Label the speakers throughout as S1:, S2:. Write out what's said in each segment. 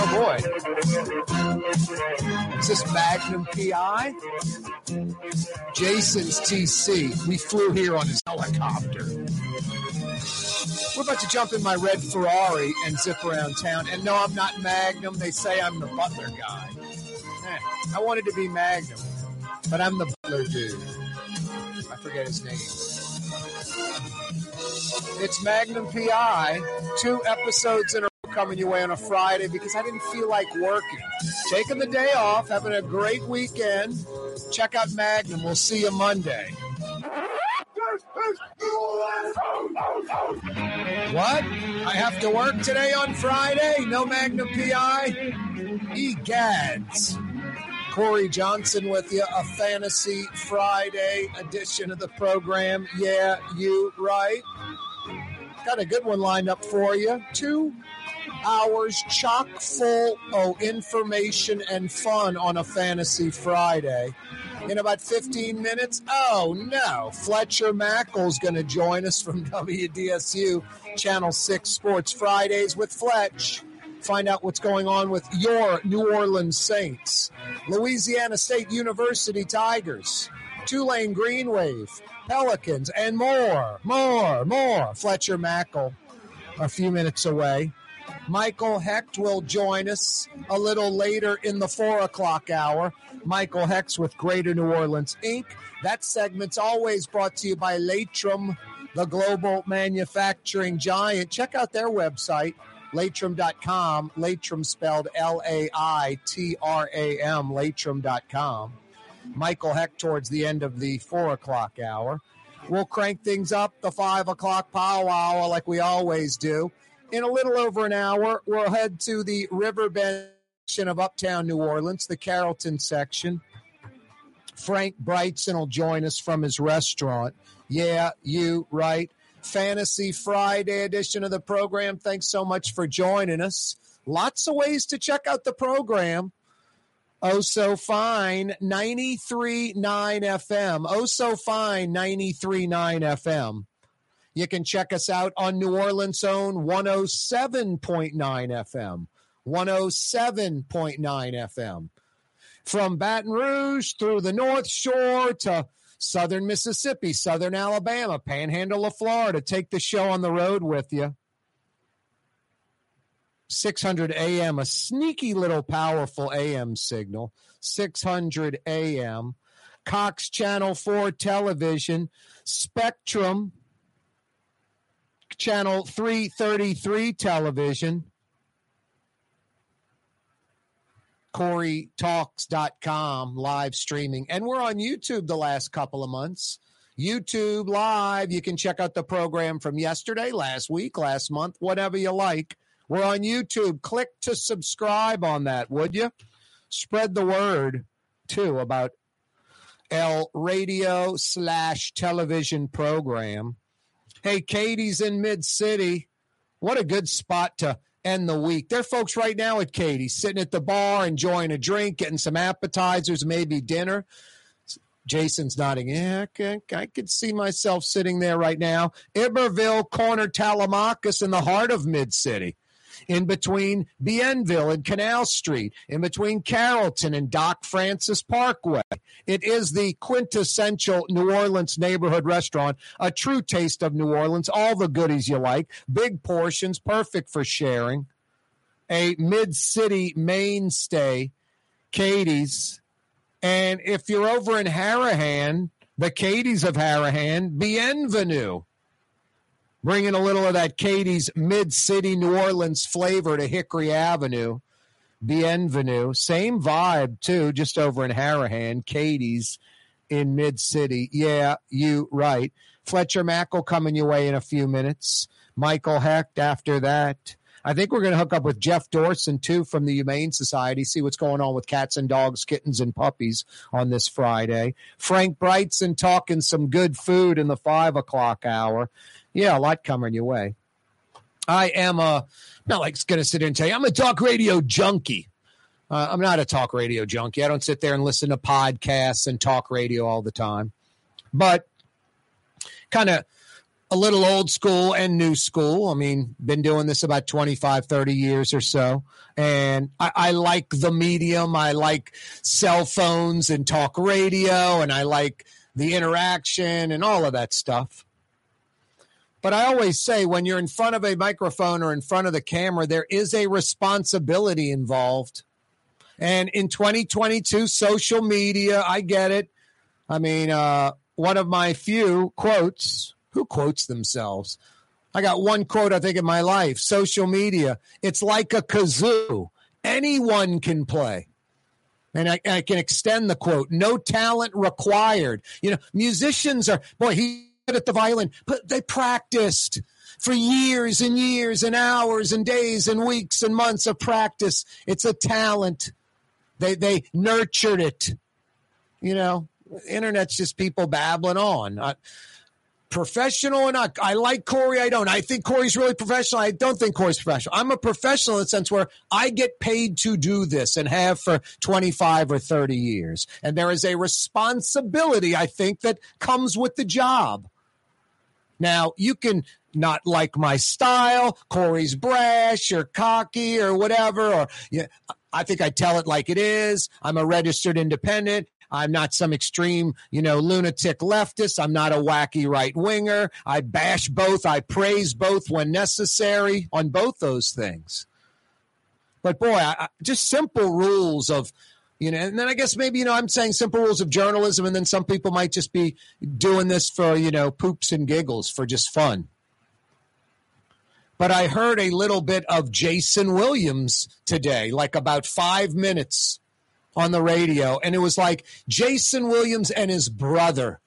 S1: Oh boy. Is this Magnum PI? Jason's TC. We flew here on his helicopter. We're about to jump in my red Ferrari and zip around town. And no, I'm not Magnum. They say I'm the butler guy. Eh, I wanted to be Magnum, but I'm the butler dude. I forget his name. It's Magnum PI. Two episodes in a row coming your way on a Friday because I didn't feel like working. Taking the day off, having a great weekend. Check out Magnum. We'll see you Monday. What? I have to work today on Friday? No Magnum PI? Egads. Corey Johnson with you, a Fantasy Friday edition of the program. Yeah, you right. Got a good one lined up for you. Two hours chock full of information and fun on a Fantasy Friday. In about 15 minutes, oh no, Fletcher Mackel's going to join us from WDSU Channel 6 Sports Fridays with Fletch. Find out what's going on with your New Orleans Saints, Louisiana State University Tigers, Tulane Green Wave, Pelicans, and more, more, more. Fletcher Mackel, a few minutes away. Michael Hecht will join us a little later in the four o'clock hour. Michael Hecht with Greater New Orleans Inc. That segment's always brought to you by Laitram, the global manufacturing giant. Check out their website, laitram.com. Laitram spelled L A I T R A M, laitram.com. Michael Hecht towards the end of the four o'clock hour. We'll crank things up the five o'clock powwow like we always do. In a little over an hour, we'll head to the Riverbend section of Uptown New Orleans, the Carrollton section. Frank Brigtsen will join us from his restaurant. Yeah, you right. Fantasy Friday edition of the program. Thanks so much for joining us. Lots of ways to check out the program. Oh, so fine. 93.9 FM. Oh, so fine. 93.9 FM. You can check us out on New Orleans' own 107.9 FM. 107.9 FM. From Baton Rouge through the North Shore to southern Mississippi, southern Alabama, panhandle of Florida. Take the show on the road with you. 600 AM, a sneaky little powerful AM signal. 600 AM. Cox Channel 4 television, Spectrum Channel 333 television, CoreyTalks.com live streaming. And we're on YouTube the last couple of months. YouTube live. You can check out the program from yesterday, last week, last month, whatever you like. We're on YouTube. Click to subscribe on that, would you? Spread the word too about L radio slash television program. Hey, Katie's in Mid City. What a good spot to end the week. There are folks right now at Katie's sitting at the bar, enjoying a drink, getting some appetizers, maybe dinner. Jason's nodding. Yeah, I, I could see myself sitting there right now. Iberville, corner Telemachus in the heart of Mid City in between Bienville and Canal Street, in between Carrollton and Doc Francis Parkway. It is the quintessential New Orleans neighborhood restaurant, a true taste of New Orleans, all the goodies you like, big portions, perfect for sharing. A mid city mainstay, Katie's. And if you're over in Harahan, the Katie's of Harahan, Bienvenue bringing a little of that Katie's Mid City New Orleans flavor to Hickory Avenue. Bienvenue, same vibe too, just over in Harahan, Katie's in Mid City. Yeah, you right. Fletcher Mackel coming your way in a few minutes. Michael Hecht after that. I think we're going to hook up with Jeff Dorson too from the Humane Society, see what's going on with cats and dogs, kittens and puppies on this Friday. Frank Brigtsen talking some good food in the five o'clock hour yeah, a lot coming your way. I am a not like going to sit here and tell you I'm a talk radio junkie. Uh, I'm not a talk radio junkie. I don't sit there and listen to podcasts and talk radio all the time, but kind of a little old school and new school. I mean, been doing this about 25, 30 years or so. And I, I, like the medium. I like cell phones and talk radio, and I like the interaction and all of that stuff. But I always say when you're in front of a microphone or in front of the camera, there is a responsibility involved. And in 2022, social media, I get it. I mean, uh, one of my few quotes who quotes themselves? I got one quote, I think, in my life social media. It's like a kazoo. Anyone can play. And I, I can extend the quote no talent required. You know, musicians are, boy, he at the violin, but they practiced for years and years and hours and days and weeks and months of practice. It's a talent. They they nurtured it. You know, internet's just people babbling on. I, professional or not. I like Corey. I don't. I think Corey's really professional. I don't think Corey's professional. I'm a professional in the sense where I get paid to do this and have for 25 or 30 years. And there is a responsibility, I think, that comes with the job. Now, you can not like my style. Corey's brash or cocky or whatever. Or yeah, I think I tell it like it is. I'm a registered independent. I'm not some extreme, you know, lunatic leftist. I'm not a wacky right winger. I bash both. I praise both when necessary on both those things. But boy, I, just simple rules of, you know, and then I guess maybe, you know, I'm saying simple rules of journalism, and then some people might just be doing this for, you know, poops and giggles for just fun. But I heard a little bit of Jason Williams today, like about five minutes on the radio, and it was like Jason Williams and his brother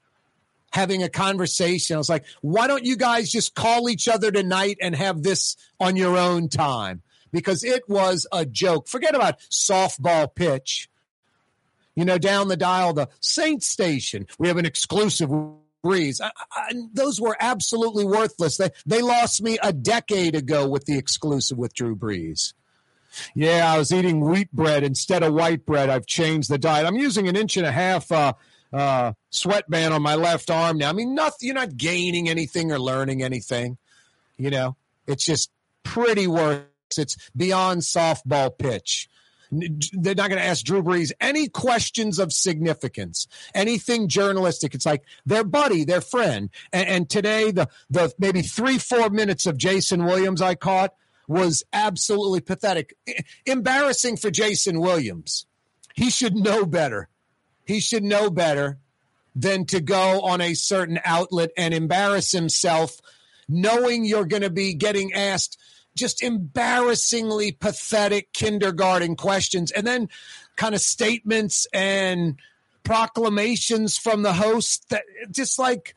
S1: having a conversation. I was like, why don't you guys just call each other tonight and have this on your own time? Because it was a joke. Forget about softball pitch. You know, down the dial, the Saint Station. We have an exclusive Brees. I, I, those were absolutely worthless. They they lost me a decade ago with the exclusive with Drew Brees. Yeah, I was eating wheat bread instead of white bread. I've changed the diet. I'm using an inch and a half uh, uh, sweatband on my left arm now. I mean, nothing. You're not gaining anything or learning anything. You know, it's just pretty worse. It's beyond softball pitch. They're not going to ask Drew Brees any questions of significance, anything journalistic. It's like their buddy, their friend. And, and today, the the maybe three four minutes of Jason Williams I caught was absolutely pathetic. Embarrassing for Jason Williams. He should know better. He should know better than to go on a certain outlet and embarrass himself knowing you're going to be getting asked just embarrassingly pathetic kindergarten questions and then kind of statements and proclamations from the host that just like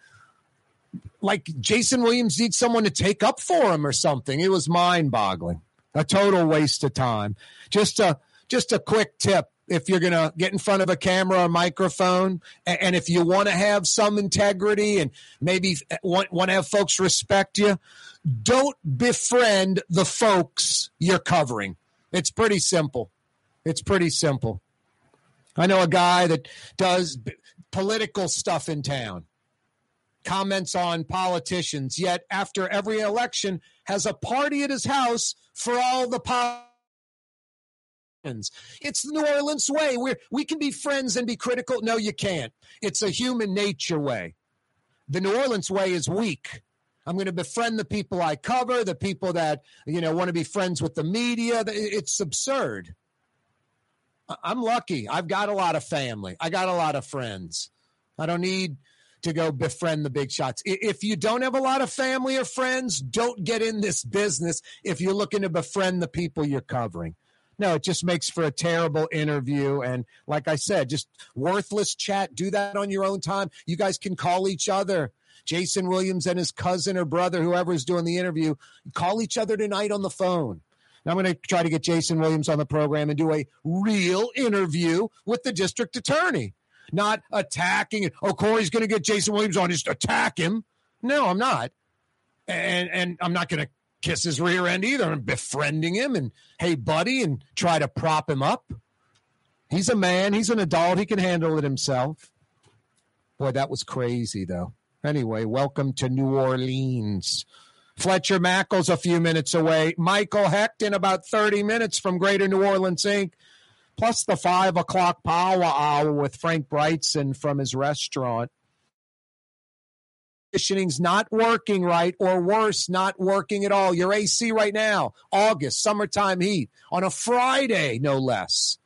S1: like Jason Williams needs someone to take up for him or something. It was mind boggling. A total waste of time. Just a just a quick tip if you're going to get in front of a camera or microphone and, if you want to have some integrity and maybe eh, want, want to have folks respect you don't befriend the folks you're covering it's pretty simple it's pretty simple i know a guy that does political stuff in town comments on politicians, yet after every election has a party at his house for all the politicians. It's the New Orleans way where we can be friends and be critical. No, you can't. It's a human nature way. The New Orleans way is weak. I'm going to befriend the people I cover, the people that, you know, want to be friends with the media. It's absurd. I'm lucky. I've got a lot of family. I got a lot of friends. I don't need to go befriend the big shots. If you don't have a lot of family or friends, don't get in this business if you're looking to befriend the people you're covering. No, it just makes for a terrible interview. And like I said, just worthless chat. Do that on your own time. You guys can call each other. Jason Williams and his cousin or brother, whoever's doing the interview, call each other tonight on the phone. I'm going to try to get Jason Williams on the program and do a real interview with the district attorney not attacking. Oh, Corey's going to get Jason Williams on. Just attack him. No, I'm not. And and I'm not going to kiss his rear end either. I'm befriending him and hey, buddy, and try to prop him up. He's a man. He's an adult. He can handle it himself. Boy, that was crazy, though. Anyway, welcome to New Orleans. Fletcher Mackel's a few minutes away. Michael Hecht in about 30 minutes from Greater New Orleans Inc. Plus the five o'clock power hour with Frank Brigtsen from his restaurant. Conditioning's not working right, or worse, not working at all. Your AC right now, August, summertime heat, on a Friday, no less.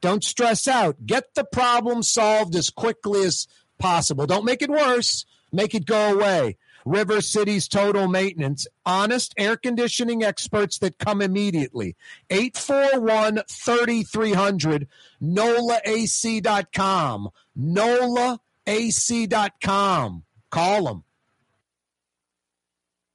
S1: Don't stress out. Get the problem solved as quickly as possible. Don't make it worse. Make it go away. River City's total maintenance. Honest air conditioning experts that come immediately. 841 3300, NOLAAC.com. NOLAAC.com. Call them.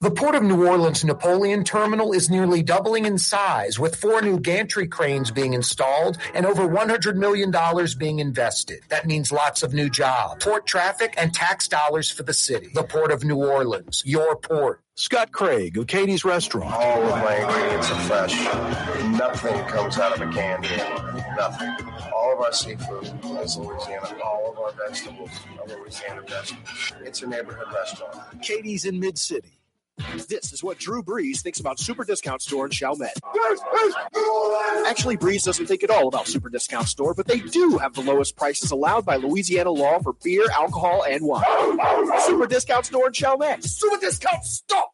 S1: The Port of New Orleans Napoleon Terminal is nearly doubling in size, with four new gantry cranes being installed and over $100 million being invested. That means lots of new jobs, port traffic, and tax dollars for the city. The Port of New Orleans, your port.
S2: Scott Craig of Katie's Restaurant.
S3: All of my ingredients are fresh. Nothing comes out of a can here. Nothing. All of our seafood is Louisiana. All of our vegetables are Louisiana vegetables. It's a neighborhood restaurant.
S2: Katie's in Mid City. This is what Drew Brees thinks about Super Discount Store in Chalmette. Actually, Brees doesn't think at all about Super Discount Store, but they do have the lowest prices allowed by Louisiana law for beer, alcohol, and wine. Super Discount Store in Chalmette. Super Discount Store!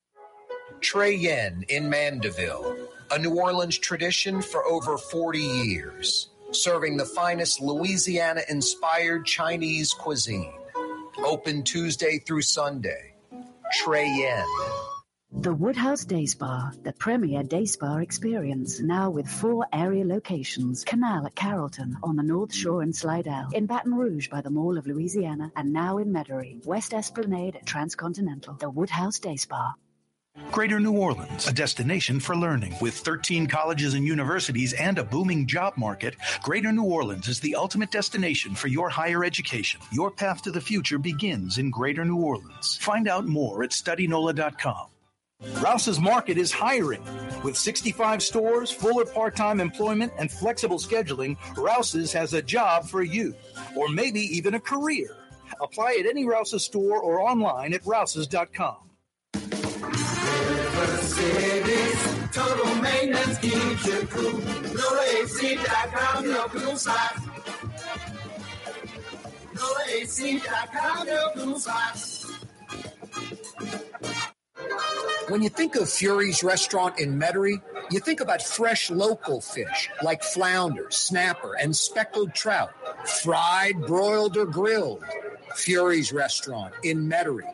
S1: Trey Yuen in Mandeville, a New Orleans tradition for over 40 years, serving the finest Louisiana inspired Chinese cuisine. Open Tuesday through Sunday. Trey Yuen.
S4: The Woodhouse Day Spa, the premier day spa experience, now with four area locations. Canal at Carrollton, on the North Shore in Slidell, in Baton Rouge by the Mall of Louisiana, and now in Metairie, West Esplanade at Transcontinental. The Woodhouse Day Spa.
S2: Greater New Orleans, a destination for learning. With 13 colleges and universities and a booming job market, Greater New Orleans is the ultimate destination for your higher education. Your path to the future begins in Greater New Orleans. Find out more at studynola.com. Rouse's Market is hiring. With 65 stores, full or part time employment, and flexible scheduling, Rouse's has a job for you, or maybe even a career. Apply at any Rouse's store or online at rouses.com.
S5: City's total maintenance keeps you cool. NOLAAC.com, your cool.
S1: When you think of Fury's restaurant in Metairie, you think about fresh local fish like flounder, snapper, and speckled trout, fried, broiled, or grilled. Fury's restaurant in Metairie.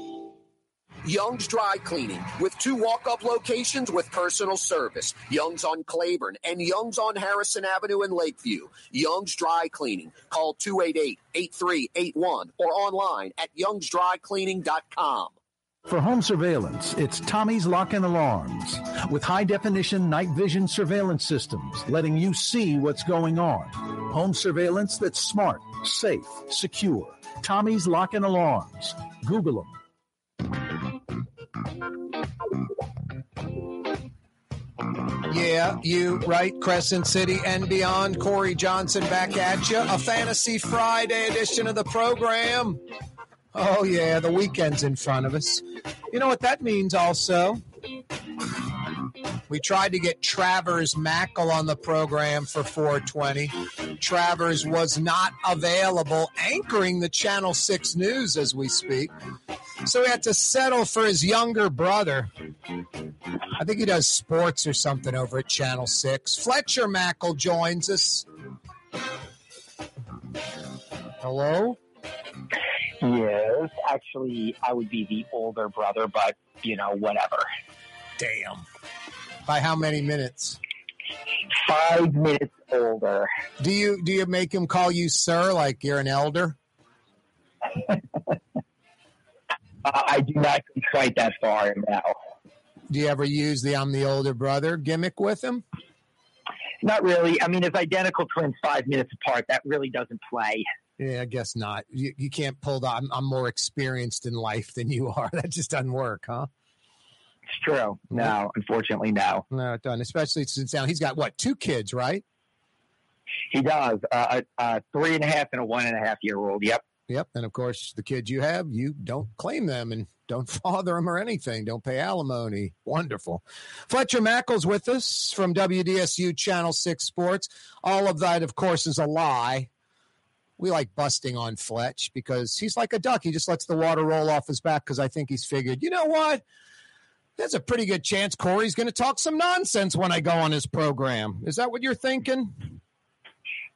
S1: Young's Dry Cleaning with two walk-up locations with personal service. Young's on Claiborne and Young's on Harrison Avenue in Lakeview. Young's Dry Cleaning. Call 288-8381 or online at youngsdrycleaning.com.
S2: For home surveillance, it's Tommy's Lock and Alarms with high definition night vision surveillance systems letting you see what's going on. Home surveillance that's smart, safe, secure
S6: Tommy's Lock and Alarms. Google them.
S1: Yeah, you right, Crescent City and beyond. Corey Johnson back at you. A Fantasy Friday edition of the program. Oh, yeah, the weekend's in front of us. You know what that means also? We tried to get Travers Mackel on the program for 420. Travers was not available, anchoring the Channel 6 news as we speak. So we had to settle for his younger brother. I think he does sports or something over at Channel 6. Fletcher Mackel joins us. Hello?
S7: Yes, actually, I would be the older brother, but you know, whatever.
S1: Damn. By how many minutes?
S7: Five minutes older.
S1: Do you do you make him call you sir like you're an elder?
S7: Uh, I do not go quite that far now.
S1: Do you ever use the I'm the older brother gimmick with him?
S7: Not really. I mean, if identical twins five minutes apart, that really doesn't play.
S1: Yeah, I guess not. You, you can't pull the I'm, I'm more experienced in life than you are. That just doesn't work, huh?
S7: It's true. No, mm-hmm. unfortunately, no.
S1: No, it doesn't. Especially since now he's got what two kids, right?
S7: He does. Uh, a, a three and a half and a one and a half year old. Yep.
S1: Yep. And of course, the kids you have, you don't claim them and don't father them or anything. Don't pay alimony. Wonderful. Fletcher Mackel's with us from WDSU Channel 6 Sports. All of that, of course, is a lie. We like busting on Fletch because he's like a duck. He just lets the water roll off his back because I think he's figured, you know what? There's a pretty good chance Corey's going to talk some nonsense when I go on his program. Is that what you're thinking?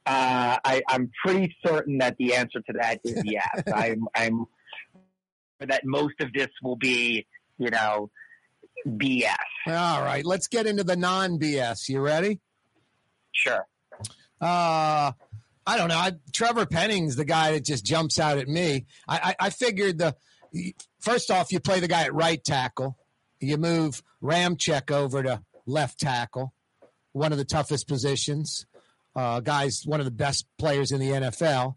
S7: Uh, I, I'm pretty certain that the answer to that is yes. I'm, I'm that most of this will be, you know, BS.
S1: All right, let's get into the non BS. You ready?
S7: Sure.
S1: Uh, I don't know. I, Trevor Penning's the guy that just jumps out at me. I, I, I figured the first off, you play the guy at right tackle, you move Ramczyk over to left tackle, one of the toughest positions. Uh, guys, one of the best players in the NFL,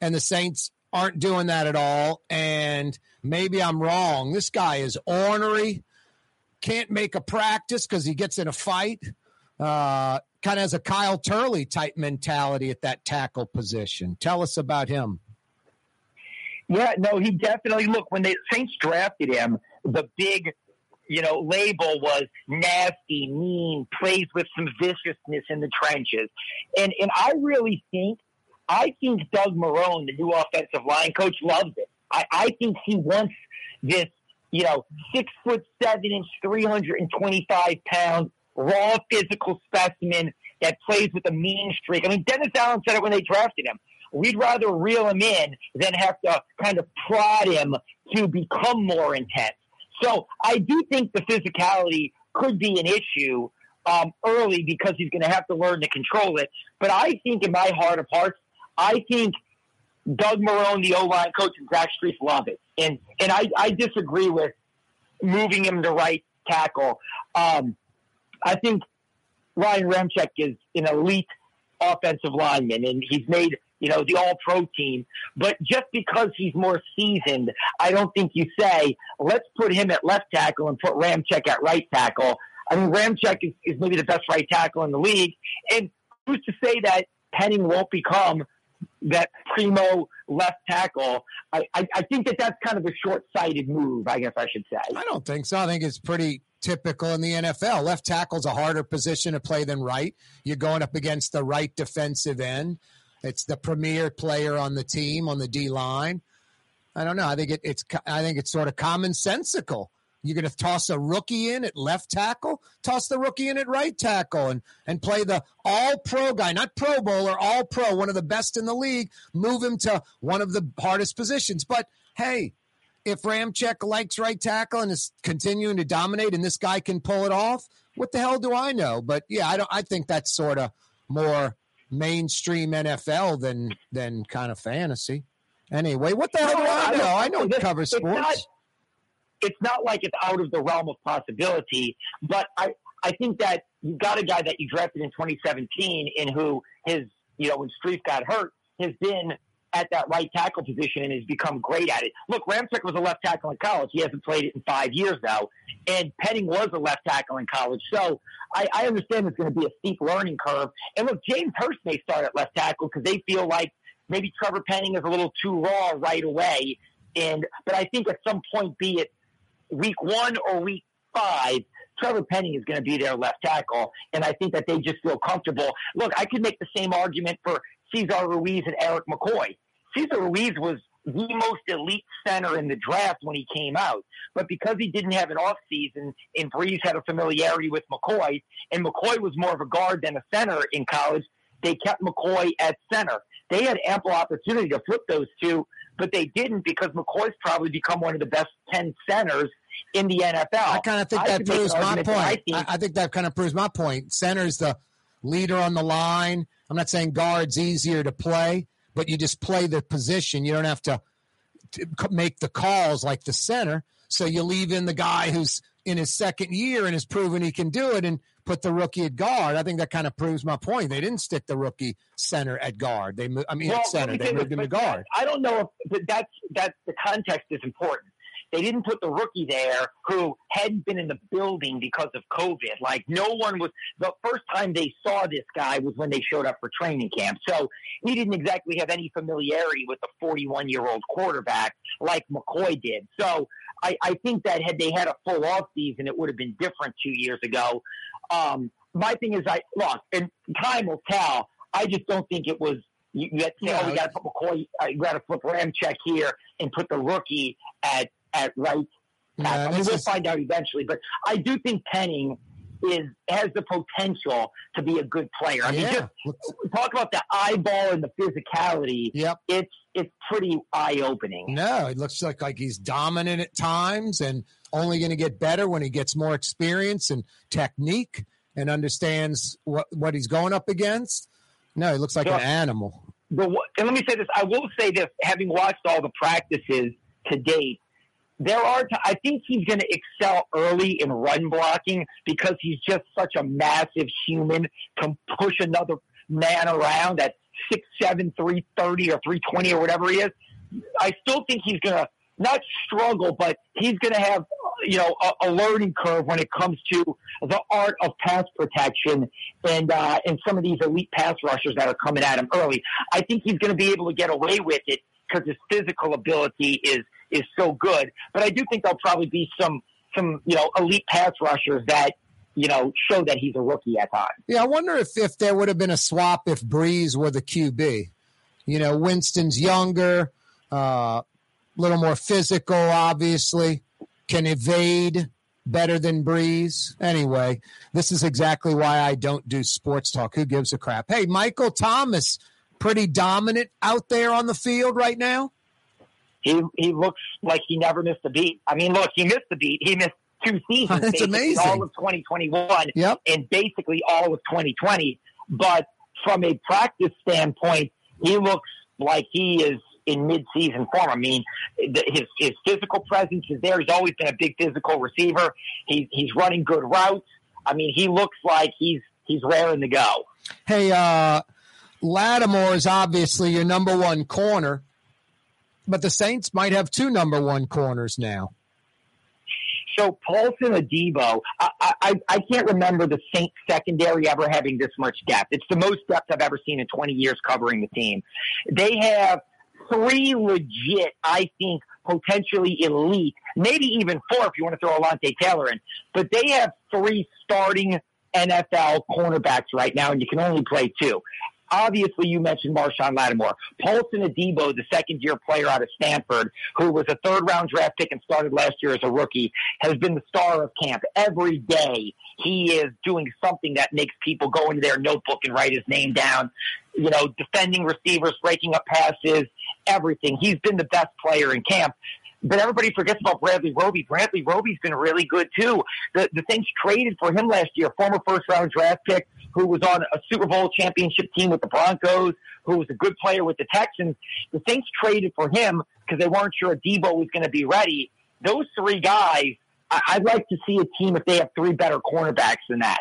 S1: and the Saints aren't doing that at all. And maybe I'm wrong. This guy is ornery, can't make a practice because he gets in a fight. Uh, kind of has a Kyle Turley type mentality at that tackle position. Tell us about him.
S7: Yeah, no, he definitely look when the Saints drafted him, the big you know, label was nasty, mean, plays with some viciousness in the trenches. And and I really think I think Doug Marrone, the new offensive line coach, loves it. I, I think he wants this, you know, six foot seven inch, three hundred and twenty five pound, raw physical specimen that plays with a mean streak. I mean, Dennis Allen said it when they drafted him. We'd rather reel him in than have to kind of prod him to become more intense. So I do think the physicality could be an issue um, early because he's going to have to learn to control it. But I think in my heart of hearts, I think Doug Marrone, the O line coach, and Zach Strief love it. And and I, I disagree with moving him to right tackle. Um, I think Ryan Ramczyk is an elite offensive lineman, and he's made you know, the all pro team. But just because he's more seasoned, I don't think you say, let's put him at left tackle and put Ramczyk at right tackle. I mean, Ramczyk is, is maybe the best right tackle in the league. And who's to say that Penning won't become that primo left tackle? I, I, I think that that's kind of a short sighted move, I guess I should say.
S1: I don't think so. I think it's pretty typical in the NFL. Left tackle's a harder position to play than right. You're going up against the right defensive end. It's the premier player on the team on the D line. I don't know. I think it, it's I think it's sort of commonsensical. You're going to toss a rookie in at left tackle, toss the rookie in at right tackle, and and play the All Pro guy, not Pro Bowler, All Pro, one of the best in the league. Move him to one of the hardest positions. But hey, if Ramczyk likes right tackle and is continuing to dominate, and this guy can pull it off, what the hell do I know? But yeah, I don't. I think that's sort of more mainstream NFL than than kind of fantasy. Anyway, what the hell do I know? I know it covers sports.
S7: It's not, it's not like it's out of the realm of possibility, but I I think that you got a guy that you drafted in 2017 in who his you know when Strief got hurt has been at that right tackle position and has become great at it. Look, Ramczyk was a left tackle in college. He hasn't played it in five years now. And Penning was a left tackle in college. So I, I understand it's going to be a steep learning curve. And look, James Hurst may start at left tackle because they feel like maybe Trevor Penning is a little too raw right away. And but I think at some point, be it week one or week five, Trevor Penning is going to be their left tackle, and I think that they just feel comfortable. Look, I could make the same argument for Cesar Ruiz and Eric McCoy. Cesar Ruiz was the most elite center in the draft when he came out. But because he didn't have an offseason and Brees had a familiarity with McCoy, and McCoy was more of a guard than a center in college, they kept McCoy at center. They had ample opportunity to flip those two, but they didn't because McCoy's probably become one of the best 10 centers in the NFL.
S1: I kind of think
S7: I
S1: that proves my point. I
S7: I
S1: think,
S7: think-
S1: that kind of proves my point. Center's the leader on the line. I'm not saying guard's easier to play, but you just play the position. You don't have to make the calls like the center. So you leave in the guy who's in his second year and has proven he can do it and put the rookie at guard. I think that kind of proves my point. They didn't stick the rookie center at guard. They, mo- I mean,
S7: Well,
S1: at center. They moved him to guard.
S7: I don't know if but that's that's the context is important. They didn't put the rookie there who hadn't been in the building because of COVID. Like no one was. The first time they saw this guy was when they showed up for training camp. So he didn't exactly have any familiarity with the 41 year old quarterback like McCoy did. So I, I think that had they had a full off season, it would have been different two years ago. Um, my thing is, I look, and time will tell. I just don't think it was. You, you got to say, oh, we got to put McCoy, uh, you got to flip Ramczyk here and put the rookie at at right
S1: Yeah,
S7: tackle. We'll
S1: is-
S7: find out eventually, but I do think Penning is has the potential to be a good player. I mean,
S1: Yeah.
S7: just talk about the eyeball and the physicality.
S1: Yep.
S7: It's it's pretty eye opening.
S1: No, it looks like like he's dominant at times and only going to get better when he gets more experience and technique and understands what what he's going up against. No, he looks like an animal.
S7: one- and let me say this: I will say this, having watched all the practices to date, there are. T- I think he's going to excel early in run blocking because he's just such a massive human. Can push another man around at six seven, three thirty or three twenty or whatever he is. I still think he's going to not struggle, but he's going to have you know a, a learning curve when it comes to the art of pass protection and uh, and some of these elite pass rushers that are coming at him early. I think he's going to be able to get away with it because his physical ability is is so good. But I do think there'll probably be some some you know elite pass rushers that you know show that he's a rookie at times.
S1: Yeah, I wonder if if there would have been a swap if Brees were the QB. You know, Winston's younger, a uh, little more physical, obviously, can evade better than Brees. Anyway, this is exactly why I don't do sports talk. Who gives a crap? Hey, Michael Thomas, pretty dominant out there on the field right now.
S7: He he looks like he never missed a beat. I mean, look, he missed a beat. He missed two seasons.
S1: That's amazing.
S7: All of 2021
S1: Yep.
S7: and basically all of 2020. But from a practice standpoint, he looks like he is in mid-season form. I mean, the, his his physical presence is there. He's always been a big physical receiver. He, he's running good routes. I mean, he looks like he's he's raring to go.
S1: Hey, uh, Lattimore is obviously your number one corner, but the Saints might have two number one corners now.
S7: So Paulson Adebo, I, I I can't remember the Saints secondary ever having this much depth. It's the most depth I've ever seen in 20 years covering the team. They have three legit, I think, potentially elite, maybe even four if you want to throw Alontae Taylor in. But they have three starting NFL cornerbacks right now, and you can only play two. Obviously, you mentioned Marshon Lattimore. Paulson Adebo, the second year player out of Stanford, who was a third round draft pick and started last year as a rookie, has been the star of camp. Every day, he is doing something that makes people go into their notebook and write his name down. You know, defending receivers, breaking up passes, everything. He's been the best player in camp. But everybody forgets about Bradley Roby. Bradley Roby's been really good too. The the Saints traded for him last year, former first round draft pick who was on a Super Bowl championship team with the Broncos, who was a good player with the Texans. The Saints traded for him because they weren't sure Debo was going to be ready. Those three guys, I- I'd like to see a team if they have three better cornerbacks than that.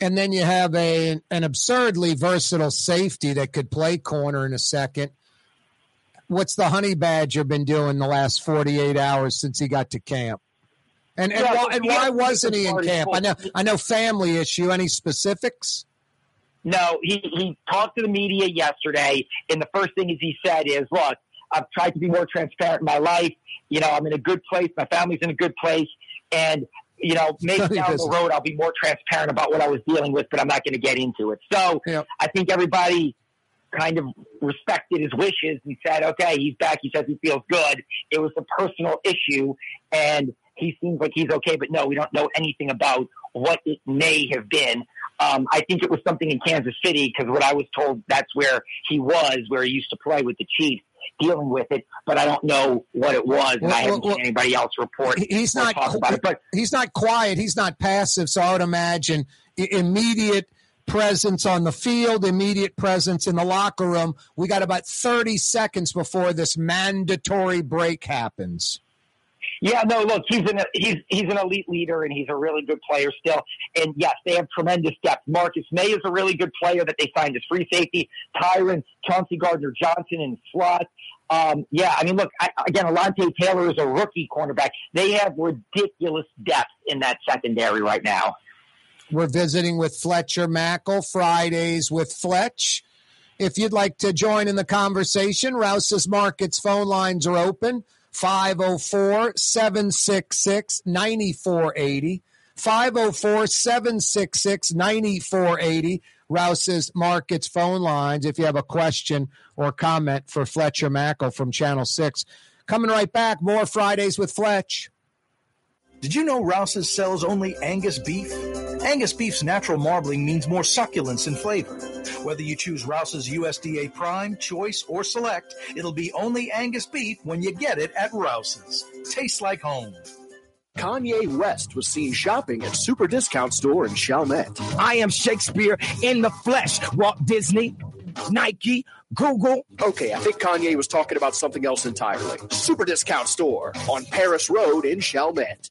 S1: And then you have a an absurdly versatile safety that could play corner in a second. What's the honey badger been doing the last 48 hours since he got to camp? And and,
S7: Yeah,
S1: why, and why wasn't he in camp? I know I know family issue. Any specifics?
S7: No, he, he talked to the media yesterday, and the first thing is he said is, "Look, I've tried to be more transparent in my life. You know, I'm in a good place. My family's in a good place, and you know, maybe down the road I'll be more transparent about what I was dealing with, but I'm not going to get into it." So
S1: Yep.
S7: I think everybody kind of respected his wishes and said, "Okay, he's back. He says he feels good. It was a personal issue, and he seems like he's okay." But no, we don't know anything about what it may have been. Um, I think it was something in Kansas City because what I was told that's where he was, where he used to play with the Chiefs, dealing with it. But I don't know what it was, and
S1: Well,
S7: I haven't
S1: well,
S7: seen anybody else report.
S1: He's not
S7: talk about it. But
S1: he's not quiet. He's not passive. So I would imagine immediate presence on the field, immediate presence in the locker room. We got about 30 seconds before this mandatory break happens.
S7: Yeah, no, look, he's an he's he's an elite leader and he's a really good player still. And yes, they have tremendous depth. Marcus Maye is a really good player that they signed as free safety. Tyron, Chauncey Gardner Johnson in slot. Um, yeah, I mean, look I, again. Alontae Taylor is a rookie cornerback. They have ridiculous depth in that secondary right now.
S1: We're visiting with Fletcher Mackel Fridays with Fletch. If you'd like to join in the conversation, Rouse's Markets phone lines are open 504 766 9480. 504 766 9480. Rouse's Markets phone lines if you have a question or comment for Fletcher Mackel from Channel 6. Coming right back, more Fridays with Fletch.
S2: Did you know Rouse's sells only Angus beef? Angus beef's natural marbling means more succulence and flavor. Whether you choose Rouse's USDA Prime, Choice, or Select, it'll be only Angus beef when you get it at Rouse's. Tastes like home.
S8: Kanye West was seen shopping at Super Discount Store in Chalmette.
S6: I am Shakespeare in the flesh. Walt Disney, Nike, Google.
S8: Okay, I think Kanye was talking about something else entirely. Super Discount Store on Paris Road in Chalmette.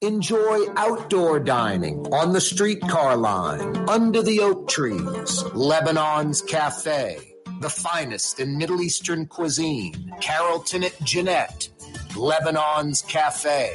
S1: Enjoy outdoor dining on the streetcar line, under the oak trees, Lebanon's Cafe, the finest in Middle Eastern cuisine, Carrollton at Jeanette, Lebanon's Cafe.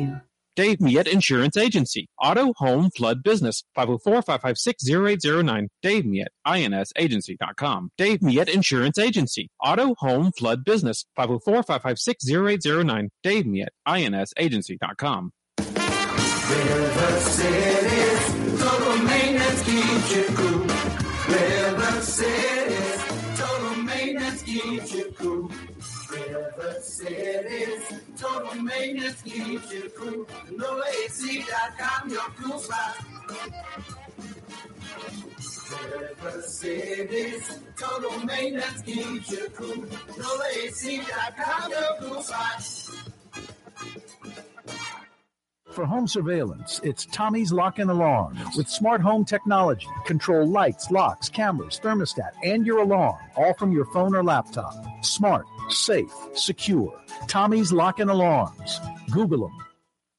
S9: Dave Miet Insurance Agency. Auto, home, flood, business. 504-556-0809. Dave Miet, insagency.com. Dave Miet Insurance Agency. Auto, home, flood, business. 504-556-0809. Dave Miet, insagency.com.
S5: River City's total maintenance keeps you cool. River City's total maintenance keeps you cool. River City's total maintenance keeps you cool. NoAC.com, your cool spot. River City's total maintenance keeps you cool. NoAC.com, your cool spot.
S6: For home surveillance, it's Tommy's Lock and Alarm. With smart home technology, control lights, locks, cameras, thermostat, and your alarm, all from your phone or laptop. Smart, safe, secure. Tommy's Lock and Alarms. Google them.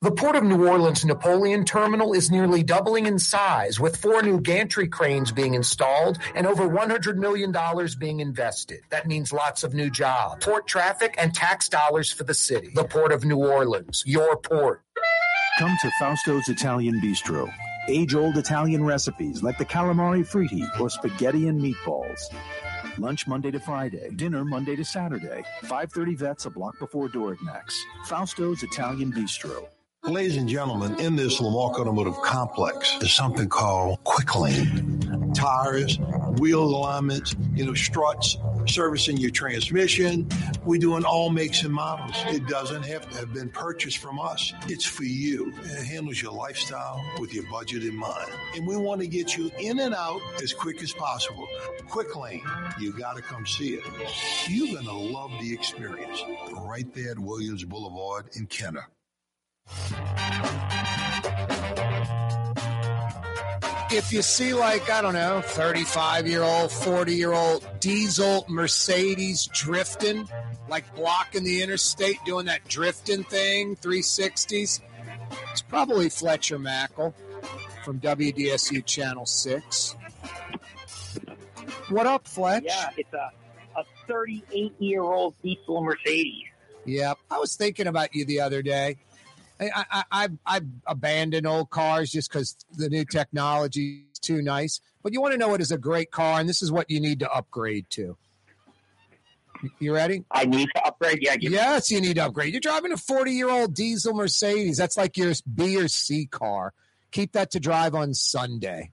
S1: The Port of New Orleans Napoleon Terminal is nearly doubling in size, with four new gantry cranes being installed and over $100 million being invested. That means lots of new jobs, port traffic, and tax dollars for the city. The Port of New Orleans, your port.
S6: Come to Fausto's Italian Bistro. Age old Italian recipes like the calamari fritti or spaghetti and meatballs. Lunch Monday to Friday, dinner Monday to Saturday. 530 vets a block before Dorignac's. Fausto's Italian Bistro.
S10: Ladies and gentlemen, in this Lamarque Automotive Complex is something called Quick Lane. Tires, wheel alignments, you know, struts, servicing your transmission. We do in all makes and models. It doesn't have to have been purchased from us. It's for you. It handles your lifestyle with your budget in mind. And we want to get you in and out as quick as possible. Quick Lane, you got to come see it. You're going to love the experience. Right there at Williams Boulevard in Kenner.
S1: If you see, like, I don't know, 35 year old, 40 year old diesel Mercedes drifting, like blocking the interstate, doing that drifting thing, 360s, it's probably Fletcher Mackel from WDSU Channel 6. What up, Fletch?
S7: Yeah, it's a, a 38 year old diesel Mercedes.
S1: Yep. I was thinking about you the other day. I I, I, I abandon old cars just because the new technology is too nice. But you want to know what is a great car, and this is what you need to upgrade to. You ready?
S7: I need to upgrade. Yeah. give-
S1: Yes, you need to upgrade. You're driving a 40 year old diesel Mercedes. That's like your B or C car. Keep that to drive on Sunday.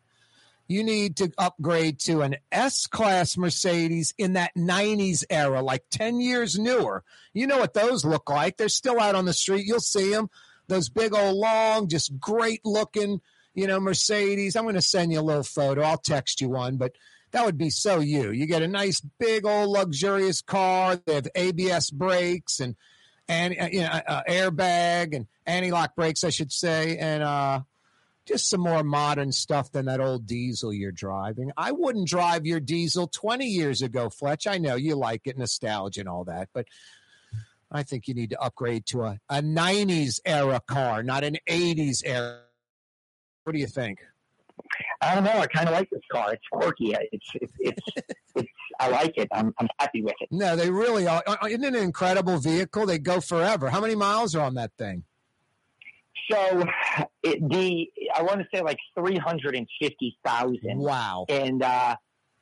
S1: You need to upgrade to an S Class Mercedes in that 90s era, like 10 years newer. You know what those look like. They're still out on the street. You'll see them. Those big old long, just great looking, you know, Mercedes. I'm going to send you a little photo. I'll text you one, but that would be so you. You get a nice big old luxurious car. They have ABS brakes and and uh, you know, uh, airbag and anti-lock brakes, I should say, and uh, just some more modern stuff than that old diesel you're driving. I wouldn't drive your diesel 20 years ago, Fletch. I know you like it, nostalgia and all that, but I think you need to upgrade to a, a 90s era car, not an 80s era. What do you think?
S7: I don't know. I kind of like this car. It's quirky. It's it's it's, it's I like it. I'm I'm happy with it.
S1: No, they really are. Isn't it an incredible vehicle? They go forever. How many miles are on that thing?
S7: So it, the I want to say like three hundred and fifty thousand.
S1: Wow.
S7: And uh,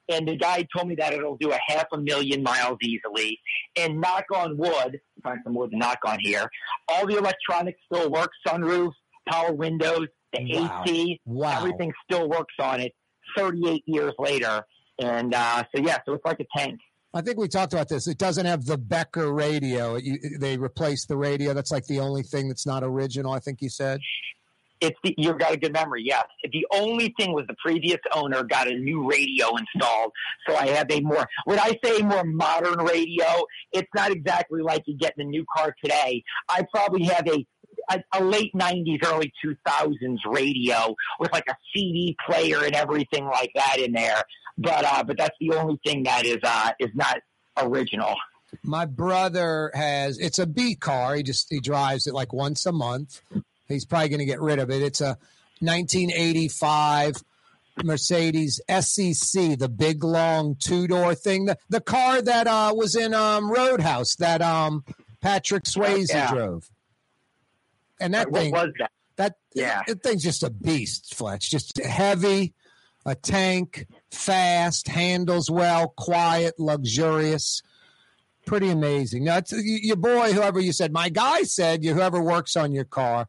S7: and the guy told me that it'll do a half a million miles easily. And knock on wood, find some wood to knock on here. All the electronics still work. Sunroof, power windows, the
S1: Wow.
S7: AC,
S1: Wow.
S7: everything still works on it. Thirty eight years later. And uh, so yeah, so it's like a tank.
S1: I think we talked about this. It doesn't have the Becker radio. You, they replaced the radio. That's like the only thing that's not original. I think you said.
S7: It's the, you've got a good memory, yes. The only thing was the previous owner got a new radio installed, so I have a more. When I say more modern radio, it's not exactly like you get in a new car today. I probably have a a, a late '90s, early 2000s radio with like a CD player and everything like that in there. But uh, but that's the only thing that is uh, is not original.
S1: My brother has. It's a B car. He just he drives it like once a month. He's probably going to get rid of it. It's a 1985 Mercedes SEC, the big long two door thing. The, the car that uh, was in um, Roadhouse that um, Patrick Swayze
S7: Yeah.
S1: drove. And that
S7: What
S1: thing
S7: was that?
S1: That
S7: Yeah.
S1: that thing's just a beast, Fletch. Just heavy, a tank, fast, handles well, quiet, luxurious. Pretty amazing. Now, it's, your boy, whoever you said, my guy said, you whoever works on your car.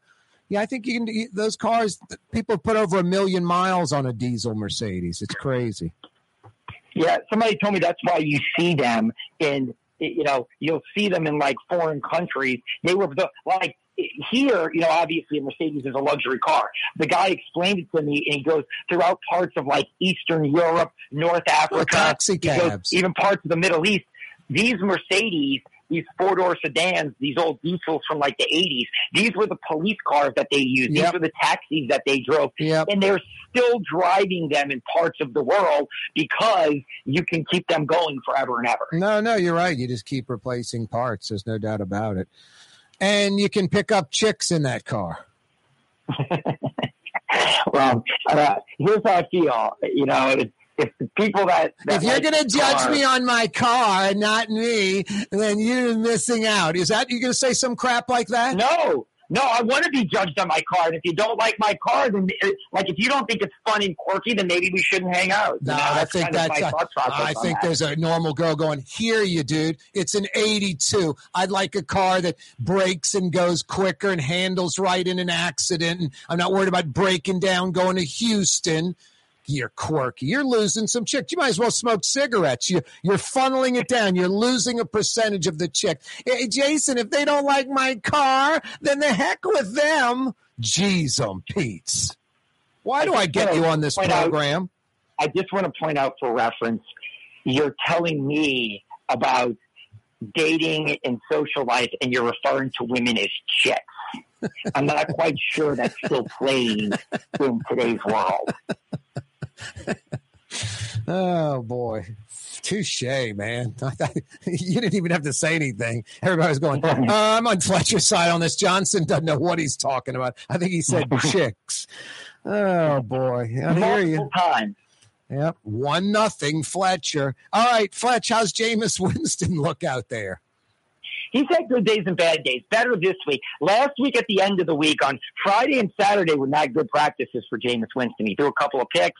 S1: Yeah, I think you can. you- Those cars, people put over a million miles on a diesel Mercedes. It's crazy.
S7: Yeah, somebody told me that's why you see them in, you know, you'll see them in like foreign countries. They were the, like here, you know, obviously a Mercedes is a luxury car. The guy explained it to me, and he goes throughout parts of like Eastern Europe, North Africa,
S1: taxi cabs.
S7: even parts of the Middle East. These Mercedes, these four door sedans, these old diesels from like the 80s. These were the police cars that they used. These
S1: Yep.
S7: were the taxis that they drove.
S1: Yep.
S7: And they're still driving them in parts of the world because you can keep them going forever and ever.
S1: No, no, you're right. You just keep replacing parts. There's no doubt about it. And you can pick up chicks in that car.
S7: Well, uh, here's how I feel. You know, if the people that, that
S1: if you're
S7: like
S1: going to judge
S7: cars-
S1: me on my car and not me, then you're missing out. Is that you going to say some crap like that?
S7: No, no, I want to be judged on my car. And if you don't like my car, then uh, like if you don't think it's fun and quirky, then maybe we shouldn't hang out. You
S1: No,
S7: know,
S1: I
S7: that's
S1: think that's.
S7: thought
S1: I think
S7: that.
S1: there's a normal girl going, "Here, you dude. It's an '82. I'd like a car that brakes and goes quicker and handles right in an accident. And I'm not worried about breaking down going to Houston." You're quirky. You're losing some chick. You might as well smoke cigarettes. You, you're funneling it down. You're losing a percentage of the chick. Hey, Jason, if they don't like my car, then the heck with them. Jeez, um, Pete's. Why do I get you on this
S7: Point out-
S1: program?
S7: I just want to point out for reference, you're telling me about dating and social life, and you're referring to women as chicks. I'm not quite sure that's still playing in today's world.
S1: Oh boy, touche, man! You didn't even have to say anything. Everybody was going. Uh, I'm on Fletcher's side on this. Johnson doesn't know what he's talking about. I think he said chicks. Oh boy, I hear you.
S7: Times.
S1: Yep, one nothing, Fletcher. All right, Fletch, how's Jameis Winston look out there?
S7: He's had good days and bad days. Better this week. Last week at the end of the week on Friday and Saturday were not good practices for Jameis Winston. He threw a couple of picks,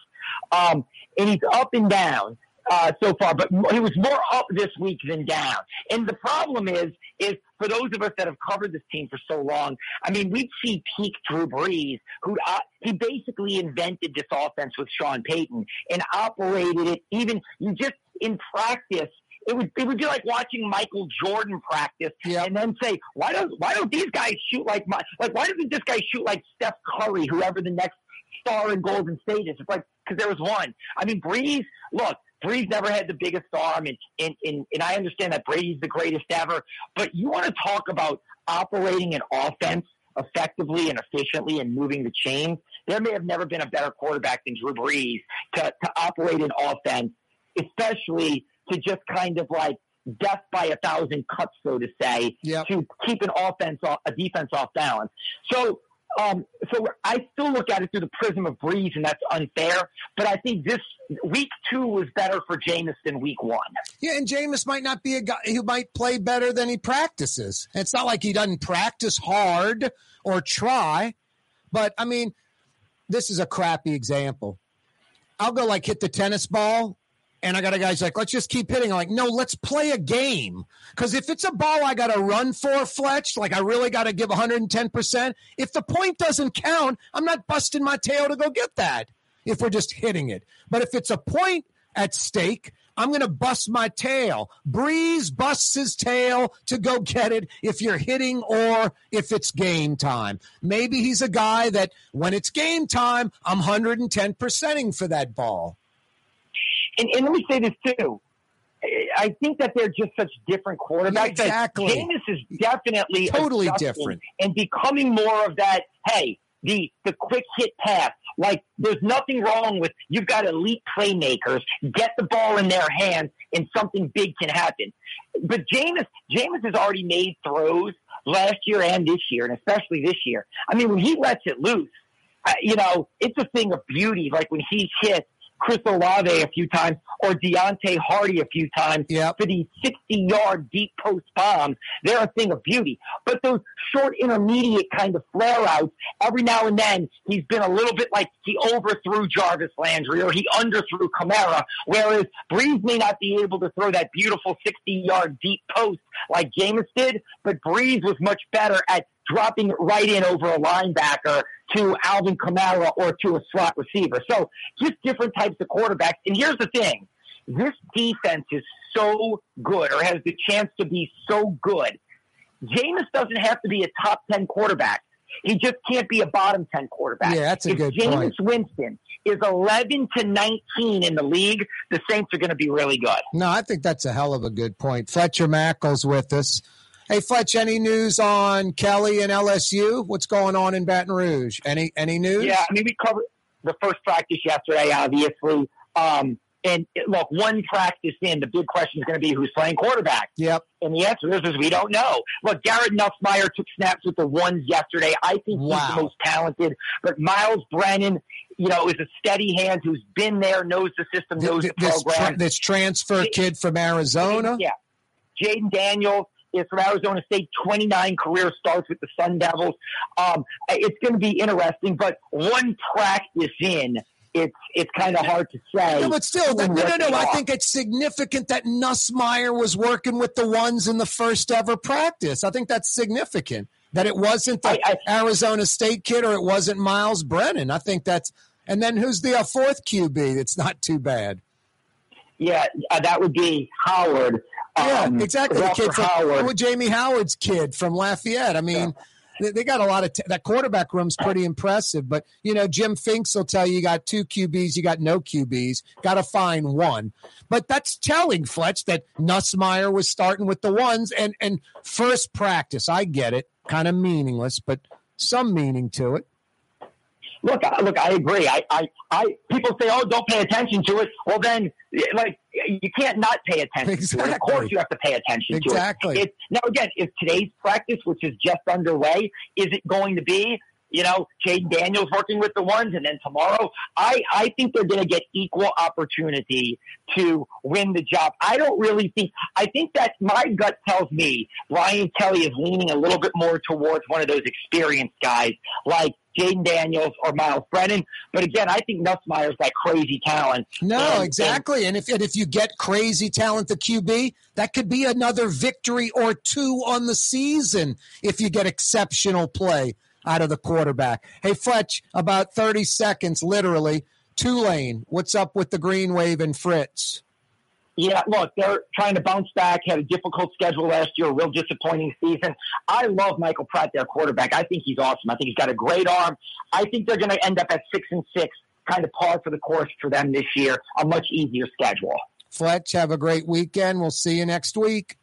S7: um, and he's up and down uh, so far. But he was more up this week than down. And the problem is, is for those of us that have covered this team for so long. I mean, we'd see peak Drew Brees, who uh, he basically invented this offense with Sean Payton and operated it. Even you just in practice it would it would be like watching Michael Jordan practice and then say, why don't why don't these guys shoot like my like why doesn't this guy shoot like Steph Curry, whoever the next star in Golden State is? It's like because there was one. I mean, Brees. Look, Brees never had the biggest arm, and and and, and I understand that Brady's the greatest ever. But you want to talk about operating an offense effectively and efficiently and moving the chains. There may have never been a better quarterback than Drew Brees to, to operate an offense, especially to just kind of like death by a thousand cuts, so to say, to keep an offense, off, a defense off balance. So, um, so I still look at it through the prism of Brees, and that's unfair. But I think this week two was better for Jameis than week one.
S1: Yeah, and Jameis might not be a guy who might play better than he practices. It's not like he doesn't practice hard or try, but I mean, this is a crappy example. I'll go like hit the tennis ball, and I got a guy's like, let's just keep hitting. I'm like, no, let's play a game. Because if it's a ball I got to run for, Fletch, like I really got to give 110%, if the point doesn't count, I'm not busting my tail to go get that if we're just hitting it. But if it's a point at stake, I'm going to bust my tail. Brees busts his tail to go get it if you're hitting or if it's game time. Maybe he's a guy that when it's game time, I'm 110%ing for that ball.
S7: And, and let me say this too. I think that they're just such different quarterbacks.
S1: Exactly.
S7: Jameis is definitely
S1: Totally different.
S7: and becoming more of that. Hey, the the quick hit pass. Like there's nothing wrong with you've got elite playmakers. Get the ball in their hands, and something big can happen. But Jameis, Jameis has already made throws last year and this year, and especially this year. I mean, when he lets it loose, you know, it's a thing of beauty. Like when he hits Chris Olave a few times or Deonte Harty a few times for these 60 yard deep post bombs. They're a thing of beauty. But those short intermediate kind of flare outs, every now and then he's been a little bit like he overthrew Jarvis Landry or he underthrew Kamara, whereas Brees may not be able to throw that beautiful 60 yard deep post like Jameis did, but Brees was much better at dropping right in over a linebacker to Alvin Kamara or to a slot receiver. So just different types of quarterbacks. And here's the thing. This defense is so good or has the chance to be so good. Jameis doesn't have to be a top 10 quarterback. He just can't be a bottom 10 quarterback.
S1: Yeah, that's a
S7: if
S1: good
S7: Jameis
S1: point.
S7: Winston is 11 to 19 in the league, the Saints are going to be really good.
S1: No, I think that's a hell of a good point. Fletcher Mackel's with us. Hey, Fletch, any news on Kelly and LSU? What's going on in Baton Rouge? Any any news?
S7: Yeah, I mean, we covered the first practice yesterday, obviously. Um, and it- look, one practice in, the big question is going to be who's playing quarterback.
S1: Yep.
S7: And the answer is, is we don't know. Look, Garrett Nussmeier took snaps with the ones yesterday. I think he's the most talented. But Myles Brennan, you know, is a steady hand who's been there, knows the system, knows
S1: Th-
S7: the
S1: this,
S7: program.
S1: tra- this transfer kid from Arizona.
S7: Yeah. Jayden Daniels is from Arizona State, 29 career starts with the Sun Devils. Um, it's going to be interesting, but one practice in, it's it's kind of hard to say.
S1: No, but still, that, no, no, no. I think it's significant that Nussmeier was working with the ones in the first ever practice. I think that's significant that it wasn't the Arizona State kid or it wasn't Myles Brennan. I think that's. And then who's the uh, fourth QB? It's not too bad.
S7: Yeah, uh, that would be Howard.
S1: Yeah,
S7: Um,
S1: exactly. The kid from
S7: Howard.
S1: well, Jamie Howard's kid from Lafayette. I mean, they, they got a lot of t- that quarterback room's pretty impressive. But you know, Jim Finks will tell you you got two QBs, you got no QBs, got to find one. But that's telling Fletch that Nussmeier was starting with the ones and and first practice. I get it, kind of meaningless, but some meaning to it.
S7: Look, I- look, I agree. I, I, I, people say, "Oh, don't pay attention to it." Well, then, like, you can't not pay attention to it. Of course, you have to pay attention
S1: Exactly.
S7: to it. It's, now, again, is today's practice, which is just underway, is it going to be? You know, Jayden Daniels working with the ones, and then tomorrow, I, I think they're going to get equal opportunity to win the job. I don't really think. I think that my gut tells me Brian Kelly is leaning a little bit more towards one of those experienced guys like Jayden Daniels or Myles Brennan. But again, I think Nussmeier's that crazy talent.
S1: No,
S7: And-
S1: exactly. And if and if you get crazy talent the QB, that could be another victory or two on the season if you get exceptional play out of the quarterback. Hey Fletch, about 30 seconds literally. Tulane, what's up with the Green Wave and Fritz?
S7: Yeah, look, they're trying to bounce back. Had a difficult schedule last year, a real disappointing season. I love Michael Pratt, their quarterback. I think he's awesome. I think he's got a great arm. I think they're going to end up at six and six, kind of par for the course for them this year. A much easier schedule.
S1: Fletch, have a great weekend. We'll see you next week.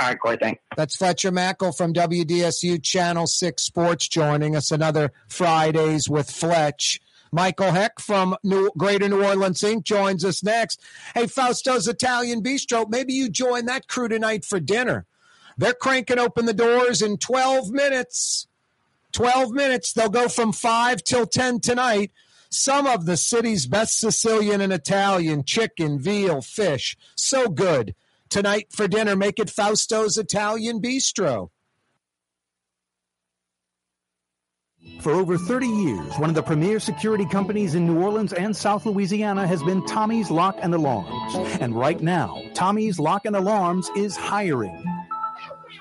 S7: All right, Corey, thanks.
S1: That's Fletcher Mackel from WDSU Channel 6 Sports joining us another Fridays with Fletch. Michael Hecht from New, Greater New Orleans Inc. joins us next. Hey, Fausto's Italian Bistro, maybe you join that crew tonight for dinner. They're cranking open the doors in 12 minutes. 12 minutes. They'll go from 5 till 10 tonight. Some of the city's best Sicilian and Italian chicken, veal, fish. So good. Tonight for dinner, make it Fausto's Italian Bistro.
S6: For over 30 years, one of the premier security companies in New Orleans and South Louisiana has been Tommy's Lock and Alarms. And right now, Tommy's Lock and Alarms is hiring.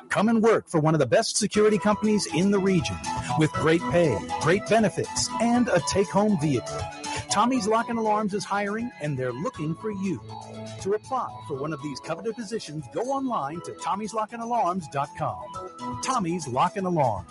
S6: Come and work for one of the best security companies in the region with great pay, great benefits, and a take home vehicle. Tommy's Lock and Alarms is hiring and they're looking for you. To apply for one of these coveted positions, go online to tommy'slockandalarms.com. Tommy's Lock and Alarms.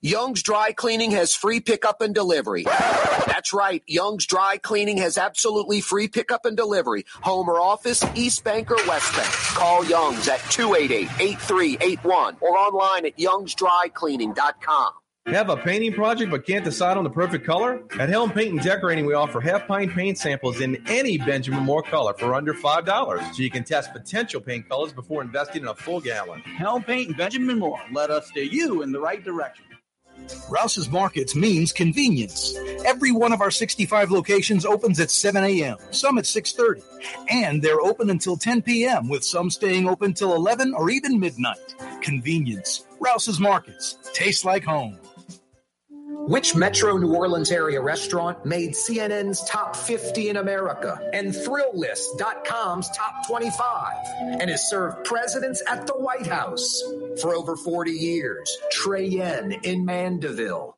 S8: Young's Dry Cleaning has free pickup and delivery. That's right. Young's Dry Cleaning has absolutely free pickup and delivery. Home or office, East Bank or West Bank. Call Young's at 288-8381 or online at youngsdrycleaning.com.
S11: Have a painting project but can't decide on the perfect color? At Helm Paint and Decorating, we offer half pint paint samples in any Benjamin Moore color for under $5, so you can test potential paint colors before investing in a full gallon.
S12: Helm Paint and Benjamin Moore. Let us steer you in the right direction.
S2: Rouse's Markets means convenience. Every one of our 65 locations opens at 7 a.m., some at 6:30, and they're open until 10 p.m. with some staying open till 11 or even midnight. Convenience. Rouse's Markets. Tastes like home.
S8: Which Metro New Orleans area restaurant made CNN's top 50 in America and ThrillList.com's top 25 and has served presidents at the White House for over 40 years? Trey Yuen in Mandeville.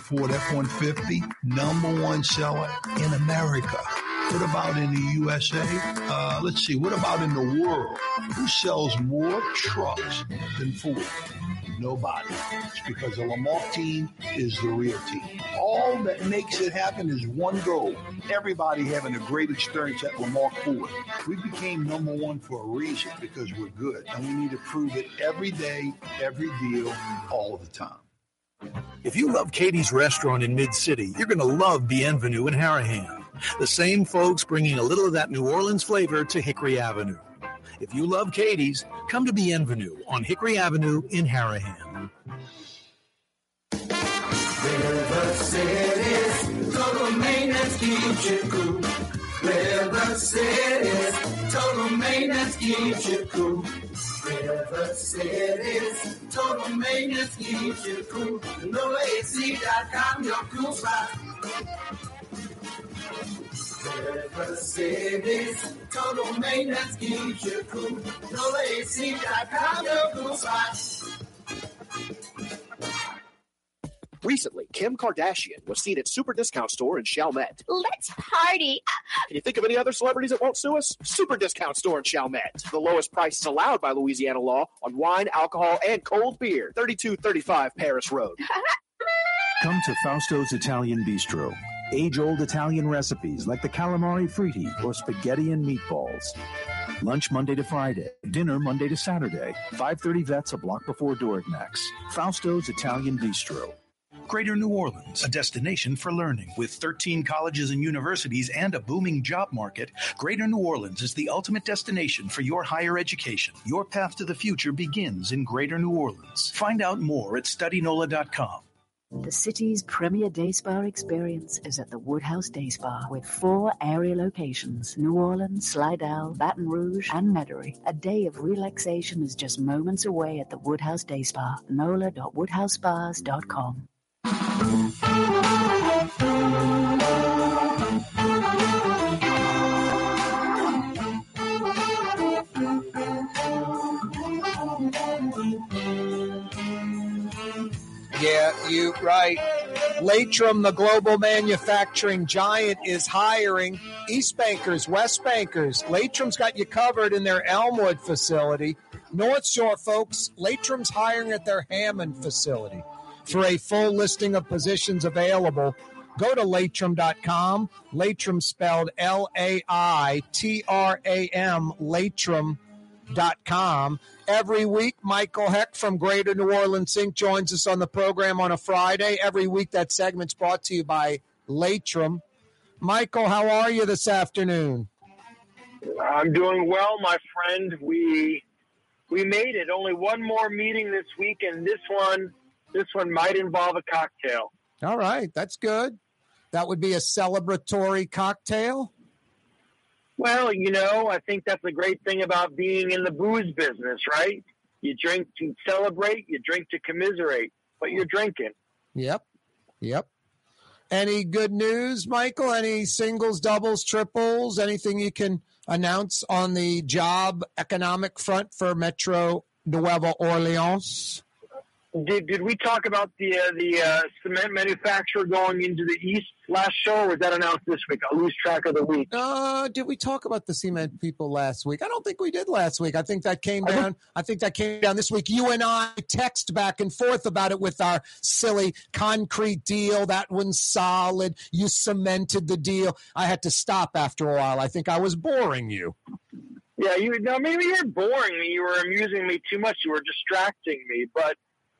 S10: Ford F-150, number one seller in America. What about in the USA? Uh, let's see. What about in the world? Who sells more trucks than Ford? Nobody. It's because the Lamarque team is the real team. All that makes it happen is one goal. Everybody having a great experience at Lamarque Ford. We became number one for a reason because we're good. And we need to prove it every day, every deal, all the time.
S2: If you love Katie's Restaurant in Mid City, you're going to love Bienvenue in Harahan. The same folks bringing a little of that New Orleans flavor to Hickory Avenue. If you love Katie's, come to Bienvenue on Hickory Avenue in Harahan.
S5: River City's total maintenance keeps you cool. River City's total maintenance keeps you cool. River City's total maintenance keeps you cool. NoAC.com, your cool spot. River City's total maintenance keeps you cool. NoAC.com, your cool spot.
S8: Recently, Kim Kardashian was seen at Super Discount Store in Chalmette.
S13: Let's party.
S8: Can you think of any other celebrities that won't sue us? Super Discount Store in Chalmette. The lowest prices allowed by Louisiana law on wine, alcohol, and cold beer. 3235 Paris Road.
S6: Come to Fausto's Italian Bistro. Age old Italian recipes like the calamari fritti or spaghetti and meatballs. Lunch Monday to Friday, dinner Monday to Saturday. 530 Vets a block before Dorignac's. Fausto's Italian Bistro.
S2: Greater New Orleans, a destination for learning. With 13 colleges and universities and a booming job market, Greater New Orleans is the ultimate destination for your higher education. Your path to the future begins in Greater New Orleans. Find out more at studynola.com.
S4: The city's premier day spa experience is at the Woodhouse Day Spa with four area locations New Orleans, Slidell, Baton Rouge, and Metairie. A day of relaxation is just moments away at the Woodhouse Day Spa. NOLA.woodhousespas.com.
S1: Yeah, you right. Laitram, the global manufacturing giant, is hiring East Bankers, West Bankers. Laitram's got you covered in their Elmwood facility. North Shore folks, Laitram's hiring at their Hammond facility. For a full listing of positions available, go to laitram.com. Laitram spelled L A I T R A M, laitram.com. Every week, Michael Hecht from Greater New Orleans Inc. joins us on the program on a Friday. Every week, that segment's brought to you by Laitram. Michael, how are you this afternoon?
S14: I'm doing well, my friend. We we made it. Only one more meeting this week, and this one this one might involve a cocktail.
S1: All right, that's good. That would be a celebratory cocktail.
S14: Well, you know, I think that's the great thing about being in the booze business, right? You drink to celebrate, you drink to commiserate, but you're drinking.
S1: Yep. Yep. Any good news, Michael? Any singles, doubles, triples? Anything you can announce on the job economic front for Metro Nueva Orleans?
S14: Did, did we talk about the uh, the uh, cement manufacturer going into the east last show, or was that announced this week? I lose track of the week.
S1: Uh, did we talk about the cement people last week? I don't think we did last week. I think that came down. I think that came down this week. You and I text back and forth about it with our silly concrete deal. That one's solid. You cemented the deal. I had to stop after a while. I think I was boring you.
S14: Yeah, you. No, maybe you're boring me. You were amusing me too much. You were distracting me. But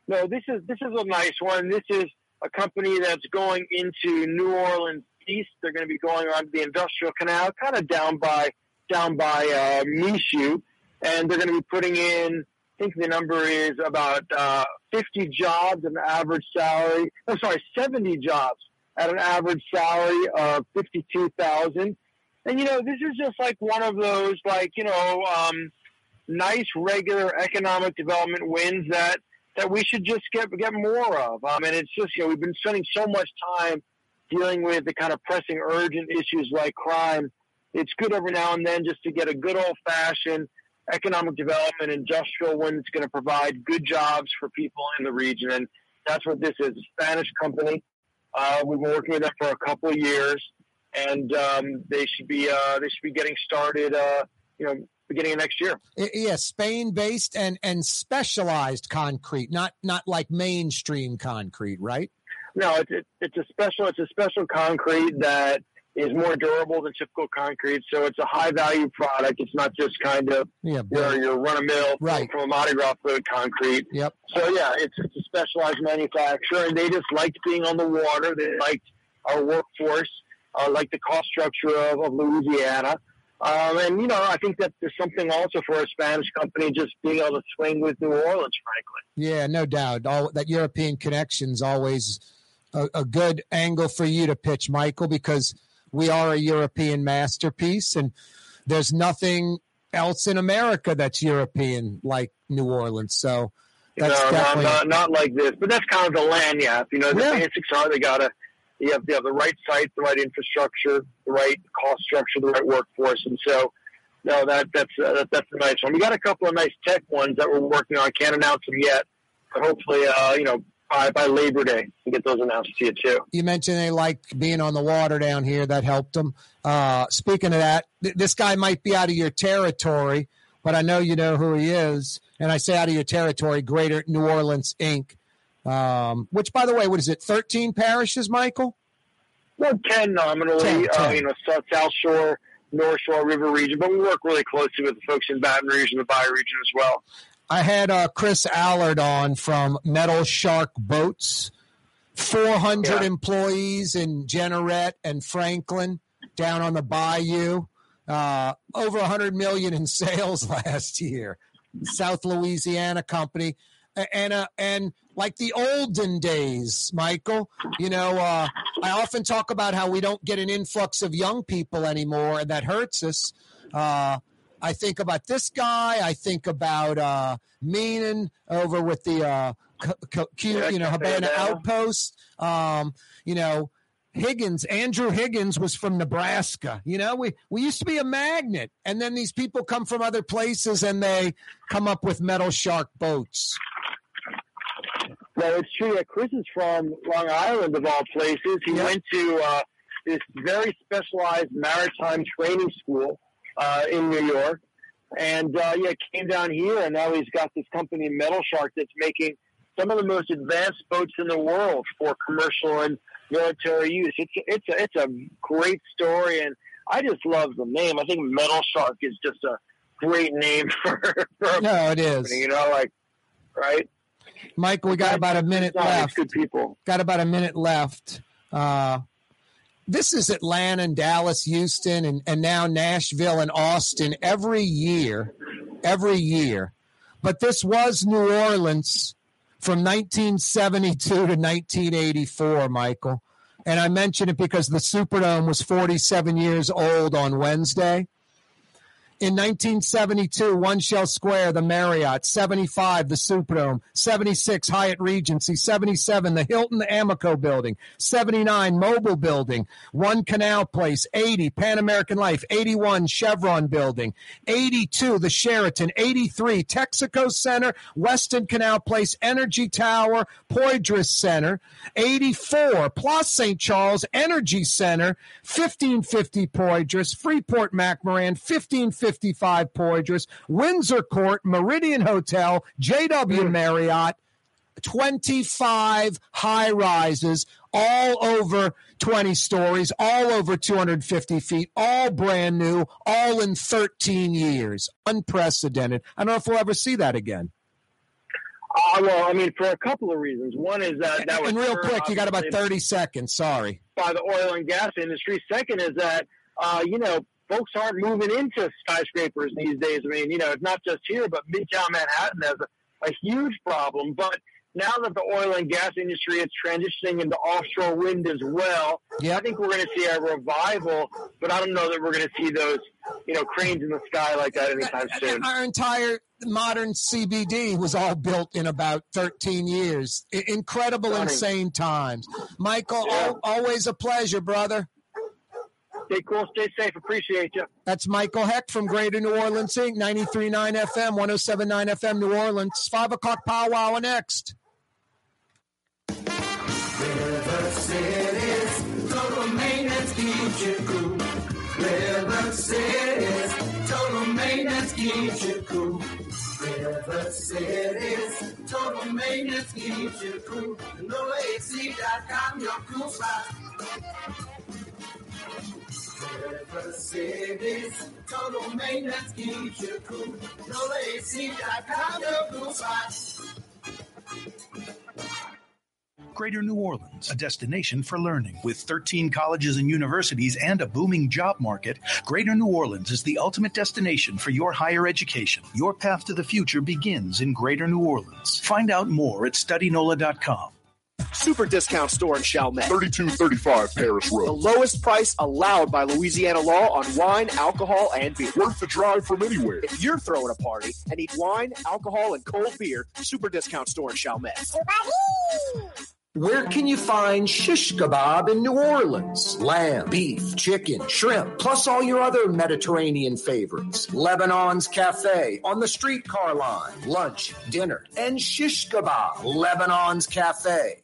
S14: no, this is this is a nice one. This is a company that's going into New Orleans East. They're going to be going on the Industrial Canal, kind of down by down by uh, Michoud, and they're going to be putting in I think the number is about uh, 50 jobs at an average salary. I'm sorry, 70 jobs at an average salary of 52,000. And you know, this is just like one of those like you know, um, nice regular economic development wins that that we should just get get more of. I mean, it's just you know we've been spending so much time dealing with the kind of pressing, urgent issues like crime. It's good every now and then just to get a good old fashioned economic development, industrial one that's going to provide good jobs for people in the region, and that's what this is. A Spanish company. Uh, we've been working with them for a couple of years, and um, they should be uh, they should be getting started. Uh, you know, beginning of next year.
S1: Yeah, Spain based and and specialized concrete, not not like mainstream concrete, right?
S14: No, it's it, it's a special it's a special concrete that is more durable than typical concrete. So it's a high value product. It's not just kind of
S1: yeah,
S14: where you're run a mill
S1: right.
S14: from a Mardi Gras fluid concrete.
S1: Yep.
S14: So yeah, it's it's a specialized manufacturer, and they just liked being on the water. They liked our workforce, uh, like the cost structure of, of Louisiana. Um, and you know, I think that there's something also for a Spanish company just being able to swing with New Orleans, frankly.
S1: Yeah, no doubt. All that European connection's always a, a good angle for you to pitch, Michael, because we are a European masterpiece, and there's nothing else in America that's European like New Orleans. So that's
S14: no, not,
S1: definitely
S14: not, not like this, but that's kind of the land you have. You know, the
S1: Yeah.
S14: basics are they gotta you have, you have the right site, the right infrastructure, the right cost structure, the right workforce, and so no, that that's uh, that, that's a nice one. We got a couple of nice tech ones that we're working on. Can't announce them yet, but hopefully, uh, you know, by, by Labor Day, we get those announced to you too.
S1: you mentioned they like being on the water down here. That helped them. Uh, speaking of that, th- this guy might be out of your territory, but I know you know who he is. And I say out of your territory, Greater New Orleans Inc. Um, which, by the way, what is it? Thirteen parishes, Michael.
S14: Well, ten nominally,
S1: 10,
S14: uh, you know, South, South Shore, North Shore, River region, but we work really closely with the folks in Baton Rouge and the Bayou region as well.
S1: I had uh, Chris Allard on from Metal Shark Boats. 400 employees in Jeanerette and Franklin down on the bayou. Uh, over 100 million in sales last year. South Louisiana company. And uh, and like the olden days, Michael, you know, uh, I often talk about how we don't get an influx of young people anymore, and that hurts us. Uh, I think about this guy. I think about uh, Meenan over with the uh, Q, you know Havana. Outpost. Um, you know Higgins, Andrew Higgins was from Nebraska. You know we we used to be a magnet, and then these people come from other places and they come up with metal shark boats.
S14: No, it's true. Yeah, Chris is from Long Island, of all places. He went to uh, this very specialized maritime training school uh, in New York, and uh, yeah, came down here, and now he's got this company, Metal Shark, that's making some of the most advanced boats in the world for commercial and military use. It's a, it's a, it's a great story, and I just love the name. I think Metal Shark is just a great name for, for
S1: No, it is.
S14: company, you know, like right.
S1: Michael, we got about a minute left.
S14: good people.
S1: Got about a minute left. Uh, this is Atlanta and Dallas, Houston, and, and now Nashville and Austin every year, every year. But this was New Orleans from 1972 to 1984, Michael. And I mention it because the Superdome was 47 years old on Wednesday. In 1972, One Shell Square, the Marriott. 75, the Superdome. 76, Hyatt Regency. 77, the Hilton Amico Building. 79, Mobil Building. One Canal Place. 80, Pan American Life. 81, Chevron Building. 82, the Sheraton. 83, Texaco Center. Westin Canal Place. Energy Tower. Poydras Center. 84, Plus St. Charles Energy Center. 1550 Poydras. Freeport McMoRan. 1550 55 Poydras, Windsor Court, Meridian Hotel, JW mm. Marriott, 25 high rises, all over 20 stories, all over 250 feet, all brand new, all in 13 years. Unprecedented. I don't know if we'll ever see that again.
S14: Uh, well, I mean, for a couple of reasons. One is that that was
S1: and real quick. You got about thirty seconds. Sorry.
S14: By the oil and gas industry. Second is that uh, you know folks aren't moving into skyscrapers these days. I mean, you know, it's not just here, but Midtown Manhattan has a, a huge problem. But now that the oil and gas industry is transitioning into offshore wind as well, I think we're going to see a revival. But I don't know that we're going to see those, you know, cranes in the sky like that anytime uh, soon.
S1: Our entire modern CBD was all built in about 13 years. I- incredible,
S14: Stunning.
S1: insane times. Michael, al- always a pleasure, brother.
S14: Stay cool, stay safe. Appreciate you.
S1: That's Michael Hecht from Greater New Orleans Inc., 93.9 FM, 107.9 FM, New Orleans. 5 o'clock powwow next.
S5: River City's total maintenance keeps you cool. River City's total maintenance keeps you cool. River City's total maintenance keeps you cool. NoAC.com, your cool spot.
S2: Greater New Orleans, a destination for learning. With 13 colleges and universities and a booming job market, Greater New Orleans is the ultimate destination for your higher education. Your path to the future begins in Greater New Orleans. Find out more at studynola.com.
S8: Super discount store in Chalmette.
S13: 3235 Paris Road.
S8: The lowest price allowed by Louisiana law on wine, alcohol, and beer.
S13: Worth the drive from anywhere.
S8: If you're throwing a party and need wine, alcohol, and cold beer, super discount store in Chalmette.
S15: Where can you find shish kebab in New Orleans? Lamb, beef, chicken, shrimp, plus all your other Mediterranean favorites. Lebanon's Cafe on the streetcar line. Lunch, dinner, and shish kebab. Lebanon's Cafe.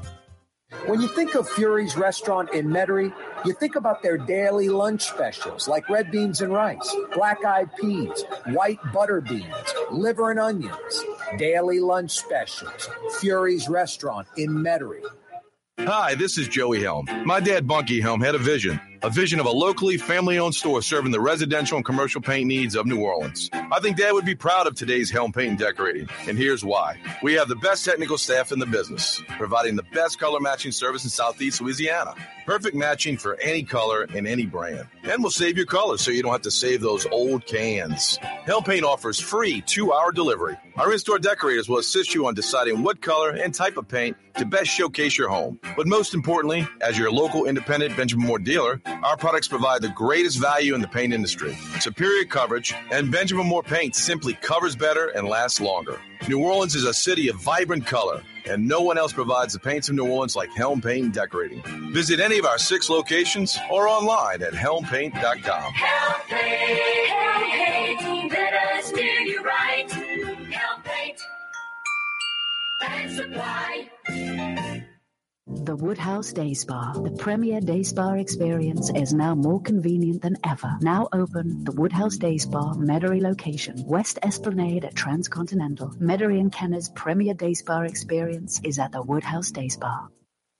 S15: When you think of Fury's restaurant in Metairie, you think about their daily lunch specials like red beans and rice, black eyed peas, white butter beans, liver and onions. Daily lunch specials. Fury's restaurant in Metairie.
S11: Hi, this is Joey Helm. My dad, Bunky Helm, had a vision. A vision of a locally family owned store serving the residential and commercial paint needs of New Orleans. I think Dad would be proud of today's Helm Paint and Decorating, and here's why. We have the best technical staff in the business, providing the best color matching service in Southeast Louisiana. Perfect matching for any color and any brand. And we'll save your colors so you don't have to save those old cans. Helm Paint offers free two hour delivery. Our in store decorators will assist you on deciding what color and type of paint to best showcase your home. But most importantly, as your local independent Benjamin Moore dealer, our products provide the greatest value in the paint industry. Superior coverage, and Benjamin Moore paint simply covers better and lasts longer. New Orleans is a city of vibrant color, and no one else provides the paints of New Orleans like Helm Paint and Decorating. Visit any of our six locations or online at helmpaint.com.
S5: Help paint, help paint, let us do you right. Help paint and supply.
S4: The Woodhouse Day Spa, the premier day spa experience, is now more convenient than ever. Now open, the Woodhouse Day Spa, Metairie location, West Esplanade at Transcontinental. Metairie and Kenner's premier day spa experience is at the Woodhouse Day Spa.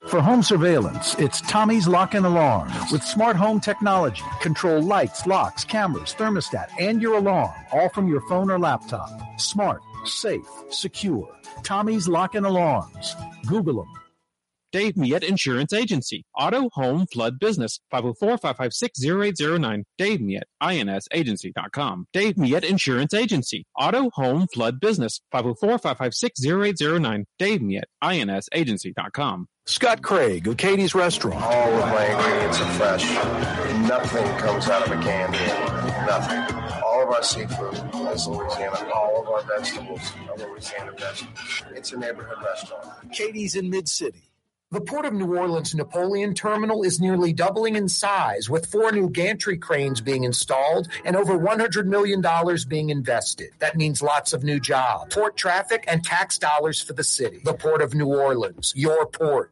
S6: For home surveillance, it's Tommy's Lock and Alarm. With smart home technology, control lights, locks, cameras, thermostat, and your alarm, all from your phone or laptop. Smart, safe, secure. Tommy's Lock and Alarms. Google them.
S9: Dave Miet Insurance Agency. Auto, home, flood business. 504-556-0809. Dave Miet, insagency.com. Dave Miet Insurance Agency. Auto, home, flood business. 504-556-0809. Dave Miet, insagency.com.
S6: Scott Craig of Katie's Restaurant.
S3: All of my ingredients are fresh. Nothing comes out of a can here. Nothing. All of our seafood is Louisiana. All of our vegetables are Louisiana vegetables. It's a neighborhood restaurant.
S6: Katie's in Mid City.
S15: The Port of New Orleans Napoleon Terminal is nearly doubling in size, with four new gantry cranes being installed and over $100 million being invested. That means lots of new jobs, port traffic, and tax dollars for the city. The Port of New Orleans, your port.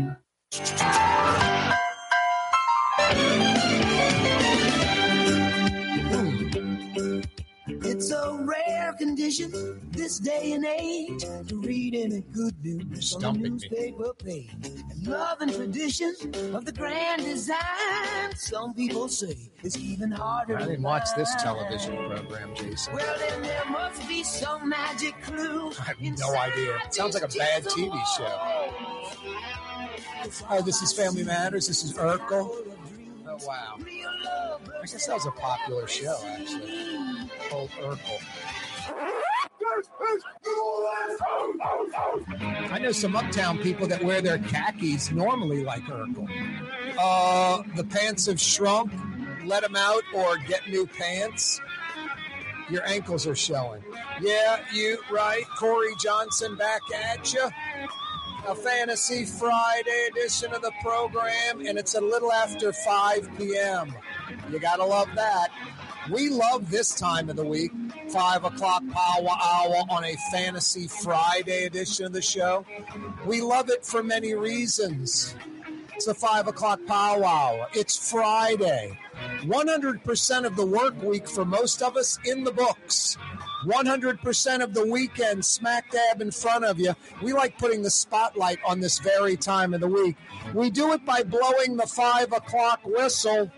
S5: It's condition this day and age to read any good news on the newspaper page. And love and tradition of the grand design, some people say it's even harder.
S1: I didn't watch this television program, Jason.
S5: Well, then there must be some magic clue.
S1: I have no idea. It sounds like a bad TV show. Oh, this is Family Matters. This is Urkel. Oh, wow. I guess that was a popular show, actually. Old Urkel. I know some uptown people that wear their khakis normally like Urkel. Uh, the pants have shrunk. Let them out or get new pants. Your ankles are showing. Yeah, you right. Corey Johnson back at you. A Fantasy Friday edition of the program, and it's a little after 5 p.m. You gotta love that. We love this time of the week, 5 o'clock power hour on a Fantasy Friday edition of the show. We love it for many reasons. It's the 5 o'clock power hour. It's Friday. 100% of the work week for most of us in the books. 100% of the weekend smack dab in front of you. We like putting the spotlight on this very time of the week. We do it by blowing the 5 o'clock whistle.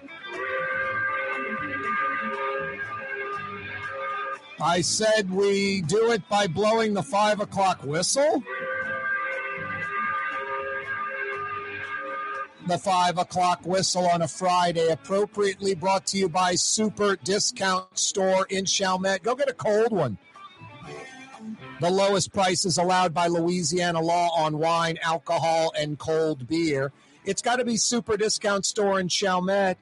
S1: I said we do it by blowing the 5 o'clock whistle. the five o'clock whistle on a Friday, appropriately brought to you by Super Discount Store in Chalmette. Go get a cold one. The lowest prices allowed by Louisiana law on wine, alcohol, and cold beer. It's got to be Super Discount Store in Chalmette.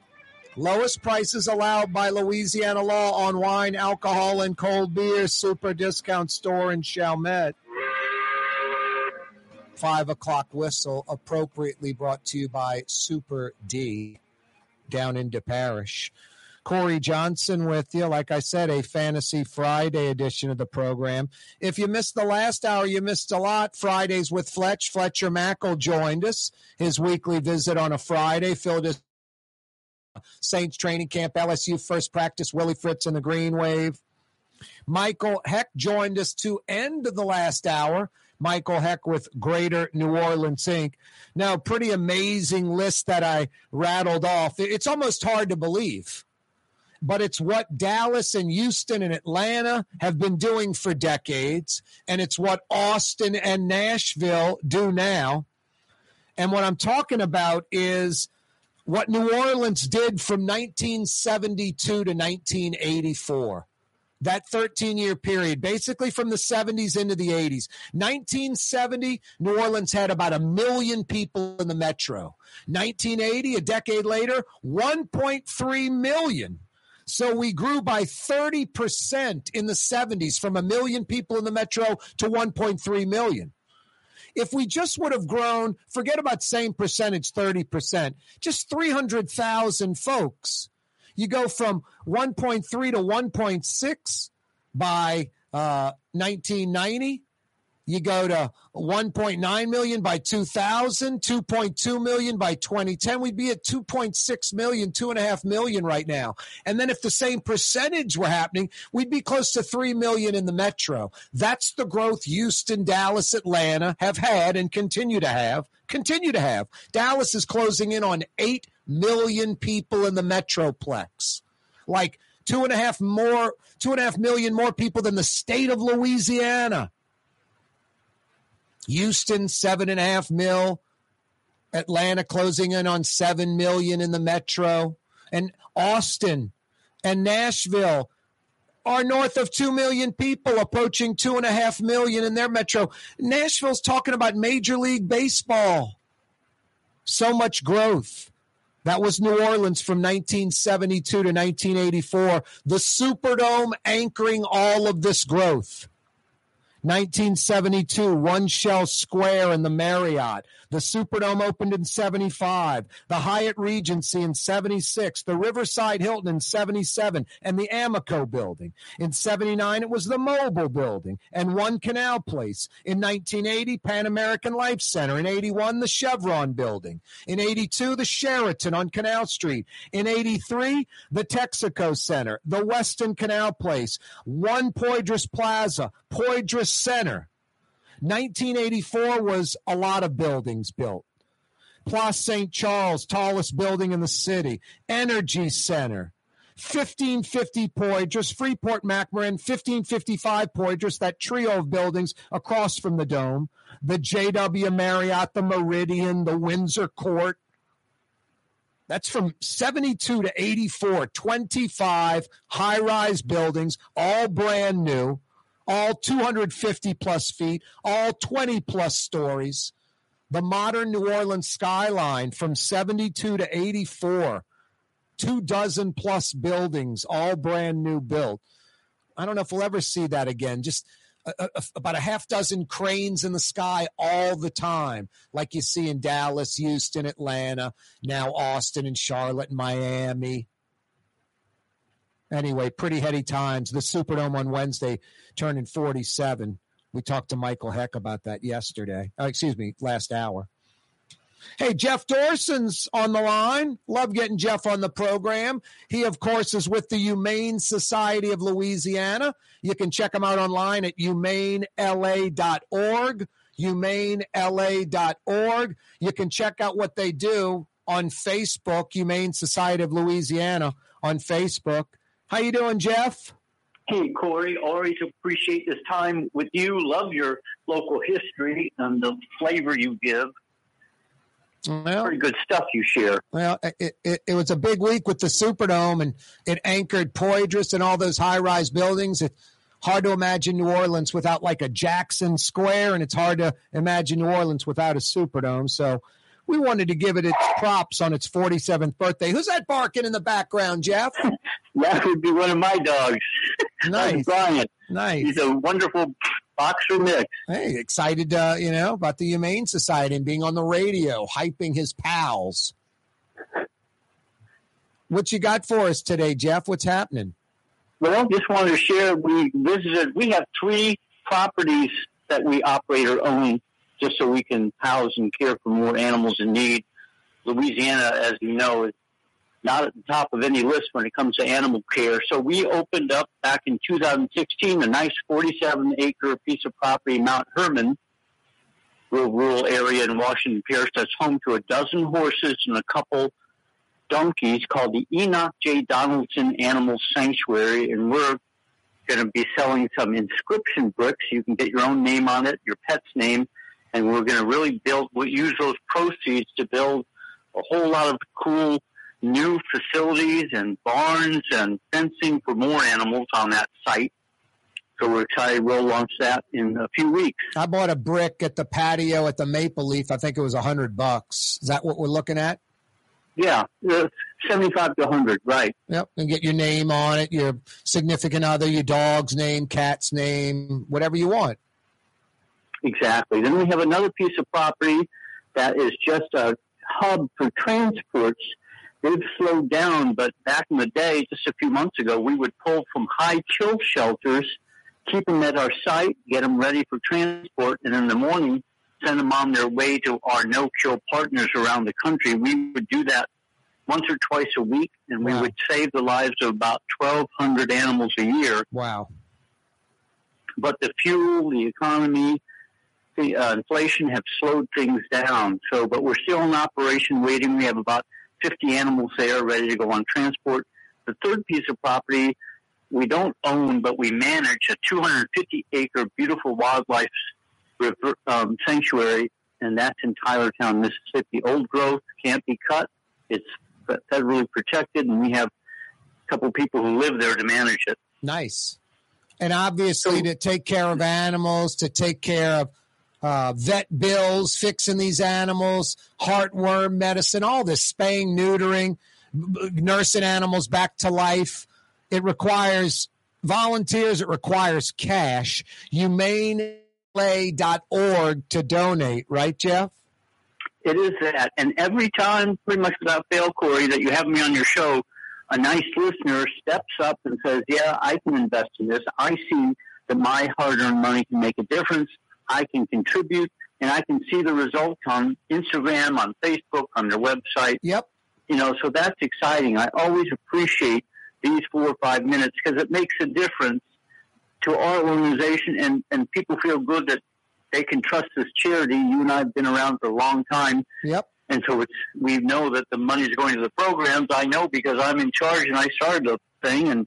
S1: Lowest prices allowed by Louisiana law on wine, alcohol, and cold beer. Super Discount Store in Chalmette five o'clock whistle, appropriately brought to you by Super D down into Parish. Corey Johnson with you. Like I said, a Fantasy Friday edition of the program. If you missed the last hour, you missed a lot. Fridays with Fletch. Fletcher Mackel joined us. His weekly visit on a Friday filled his Saints training camp, LSU first practice, Willie Fritz and the Green Wave. Michael Hecht joined us to end the last hour. Michael Hecht with Greater New Orleans Inc. Now, pretty amazing list that I rattled off. It's almost hard to believe, but it's what Dallas and Houston and Atlanta have been doing for decades, and it's what Austin and Nashville do now. And what I'm talking about is what New Orleans did from 1972 to 1984 that 13 year period, basically from the 70s into the 80s. 1970, New Orleans had about a million people in the metro. 1980, a decade later, 1.3 million. So we grew by 30% in the 70s from a million people in the metro to 1.3 million. If we just would have grown, forget about same percentage, 30%, just 300,000 folks you go from 1.3 to 1.6 by uh, 1990. You go to 1.9 million by 2000, 2.2 million by 2010. We'd be at 2.6 million, two and a half million right now. And then if the same percentage were happening, we'd be close to 3 million in the metro. That's the growth Houston, Dallas, Atlanta have had and continue to have. Continue to have. Dallas is closing in on 8 million people in the metroplex. Like two and a half more, two and a half million more people than the state of Louisiana. Houston, seven and a half mil. Atlanta closing in on seven million in the metro. And Austin and Nashville are north of 2 million people, approaching two and a half million in their metro. Nashville's talking about Major League Baseball. So much growth. That was New Orleans from 1972 to 1984. The Superdome anchoring all of this growth. 1972, One Shell Square in the Marriott. The Superdome opened in 75. The Hyatt Regency in 76. The Riverside Hilton in 77. And the Amoco building. In 79, it was the Mobil building and One Canal Place. In 1980, Pan American Life Center. In 81, the Chevron building. In 82, the Sheraton on Canal Street. In 83, the Texaco Center. The Westin Canal Place. One Poydras Plaza. Poydras Center. 1984 was a lot of buildings built. Place St. Charles, tallest building in the city. Energy Center. 1550 Poydras, Freeport McMoRan, 1555 Poydras, that trio of buildings across from the dome. The JW Marriott, the Meridian, the Windsor Court. That's from 72 to 84, 25 high rise buildings, all brand new all 250 plus feet, all 20 plus stories. The modern New Orleans skyline from 72 to 84, two dozen plus buildings, all brand new built. I don't know if we'll ever see that again. Just a, a, about a half dozen cranes in the sky all the time, like you see in Dallas, Houston, Atlanta, now Austin and Charlotte and Miami. Anyway, pretty heady times. The Superdome on Wednesday turning 47. We talked to Michael Hecht about that yesterday. Uh, excuse me, last hour. Hey, Jeff Dorson's on the line. Love getting Jeff on the program. He, of course, is with the Humane Society of Louisiana. You can check him out online at humanela.org. Humanela.org. You can check out what they do on Facebook, Humane Society of Louisiana on Facebook. How you doing, Jeff?
S16: Hey, Corey. Always appreciate this time with you. Love your local history and the flavor you give.
S1: Well,
S16: Pretty good stuff you share.
S1: Well, it, it, it was a big week with the Superdome, and it anchored Poydras and all those high rise buildings. It's hard to imagine New Orleans without like a Jackson Square, and it's hard to imagine New Orleans without a Superdome. So we wanted to give it its props on its 47th birthday. Who's that barking in the background, Jeff?
S16: that would be one of my dogs.
S1: Nice.
S16: Brian.
S1: Nice.
S16: He's a wonderful boxer mix.
S1: Hey, excited, uh, you know, about the Humane Society and being on the radio, hyping his pals. What you got for us today, Jeff? What's happening?
S16: Well, just wanted to share. We visited. We have three properties that we operate or own, just so we can house and care for more animals in need. Louisiana, as you know, is not at the top of any list when it comes to animal care. So we opened up back in 2016 a nice 47 acre piece of property, Mount Hermon, real rural area in Washington Parish that's home to a dozen horses and a couple donkeys called the Enoch J. Donaldson Animal Sanctuary. And we're going to be selling some inscription bricks. You can get your own name on it, your pet's name. And we're going to really build, we'll use those proceeds to build a whole lot of cool new facilities and barns and fencing for more animals on that site. So we're excited. We'll launch that in a few weeks.
S1: I bought a brick at the patio at the Maple Leaf. I think it was a hundred bucks. Is that what we're looking at?
S16: Yeah, seventy-five to hundred, right?
S1: Yep, and get your name on it, your significant other, your dog's name, cat's name, whatever you want.
S16: Exactly. Then we have another piece of property that is just a hub for transports they've slowed down, but back in the day, just a few months ago, we would pull from high chill shelters keep them at our site, get them ready for transport, and in the morning send them on their way to our no-kill partners around the country. We would do that once or twice a week, and we
S1: Wow.
S16: would save the lives of about 1,200 animals a year.
S1: Wow.
S16: But the fuel, the economy, uh, inflation have slowed things down. So, but we're still in operation waiting. We have about 50 animals there ready to go on transport. The third piece of property we don't own, but we manage a 250 acre beautiful wildlife river, um, sanctuary, and that's in Tylertown, Mississippi. Old growth can't be cut. It's federally protected, and we have a couple people who live there to manage it.
S1: Nice. And obviously, to take care of animals, to take care of uh, vet bills, fixing these animals, heartworm medicine, all this spaying, neutering, nursing animals back to life. It requires volunteers, it requires cash. HumaneLA.org to donate, right, Jeff?
S16: It is that. And every time, pretty much without fail, Corey, that you have me on your show, a nice listener steps up and says, Yeah, I can invest in this. I see that my hard earned money can make a difference. I can contribute, and I can see the results on Instagram, on Facebook, on their website.
S1: Yep.
S16: You know, so that's exciting. I always appreciate these four or five minutes because it makes a difference to our organization, and, and people feel good that they can trust this charity. You and I have been around for a long time.
S1: Yep.
S16: And so it's, we know that the money's going to the programs. I know because I'm in charge and I started the thing, and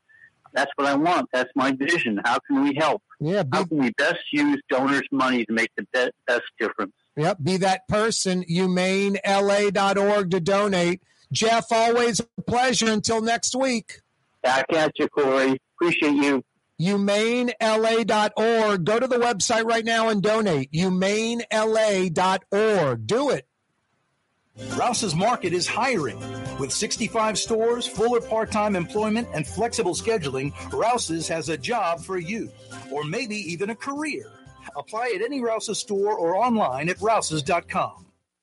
S16: that's what I want. That's my vision. How can we help?
S1: Yeah.
S16: How can we best use donors' money to make the be- best difference?
S1: Yep, be that person, humanela.org to donate. Jeff, always a pleasure. Until next week.
S16: Back at you, Corey. Appreciate you.
S1: HumaneLA.org. Go to the website right now and donate. HumaneLA.org. Do it.
S2: Rouse's Market is hiring. With 65 stores, full or part time employment, and flexible scheduling, Rouse's has a job for you, or maybe even a career. Apply at any Rouse's store or online at rouses.com.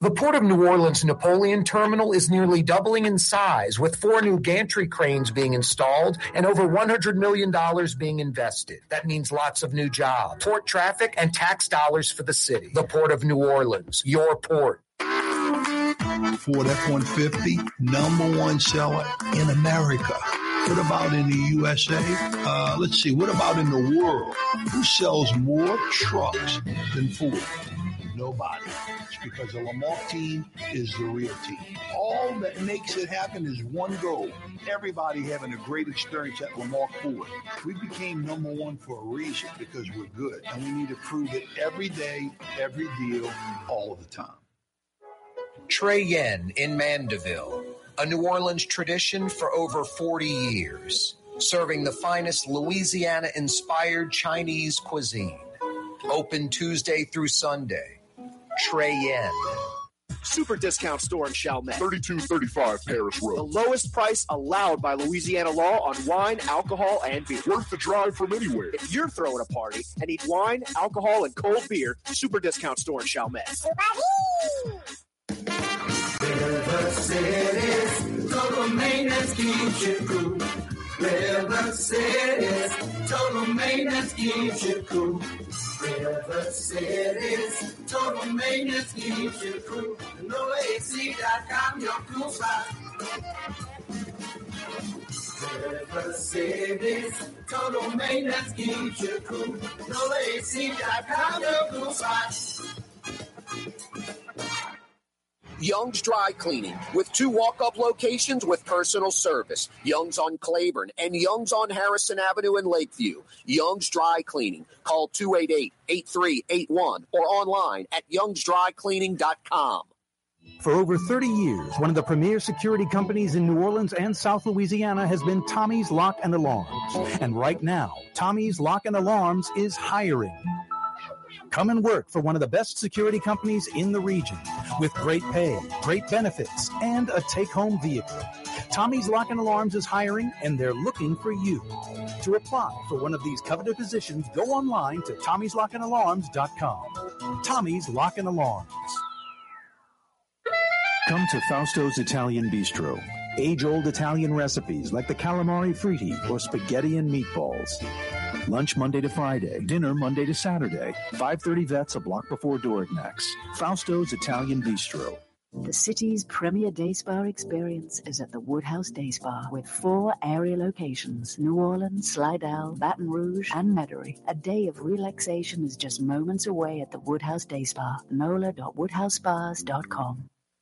S15: The Port of New Orleans Napoleon Terminal is nearly doubling in size, with four new gantry cranes being installed and over $100 million being invested. That means lots of new jobs, port traffic, and tax dollars for the city. The Port of New Orleans, your port.
S10: Ford F-150, number one seller in America. What about in the USA? Uh, let's see. What about in the world? Who sells more trucks than Ford? Nobody. It's because the Lamarque team is the real team. All that makes it happen is one goal. Everybody having a great experience at Lamarque Ford. We became number one for a reason because we're good. And we need to prove it every day, every deal, all of the time.
S15: Trey Yuen in Mandeville, a New Orleans tradition for over 40 years, serving the finest Louisiana inspired Chinese cuisine. Open Tuesday through Sunday. Trey Yuen.
S17: Super discount store in Chalmette.
S13: 3235 Paris Road.
S17: The lowest price allowed by Louisiana law on wine, alcohol, and beer.
S13: Worth the drive from anywhere.
S17: If you're throwing a party and need wine, alcohol, and cold beer, super discount store in Chalmette.
S5: River City's total maintenance keeps you cool. River City's total maintenance keeps you cool. River City's total maintenance keeps you cool. NoAC.com, your cool spot. River City's total maintenance keeps you cool. NoAC.com, your cool spot.
S8: Young's Dry Cleaning with two walk up locations with personal service Young's on Claiborne and Young's on Harrison Avenue in Lakeview. Young's Dry Cleaning. Call 288 8381 or online at youngsdrycleaning.com.
S6: For over 30 years, one of the premier security companies in New Orleans and South Louisiana has been Tommy's Lock and Alarms. And right now, Tommy's Lock and Alarms is hiring. Come and work for one of the best security companies in the region with great pay, great benefits, and a take home vehicle. Tommy's Lock and Alarms is hiring and they're looking for you. To apply for one of these coveted positions, go online to tommy'slockandalarms.com. Tommy's Lock and Alarms. Come to Fausto's Italian Bistro. Age old Italian recipes like the calamari fritti or spaghetti and meatballs. Lunch Monday to Friday, dinner Monday to Saturday. 530 Vets a block before Dorignac's. Fausto's Italian Bistro.
S4: The city's premier day spa experience is at the Woodhouse Day Spa with four area locations New Orleans, Slidell, Baton Rouge, and Metairie. A day of relaxation is just moments away at the Woodhouse Day Spa. NOLA.woodhousespas.com.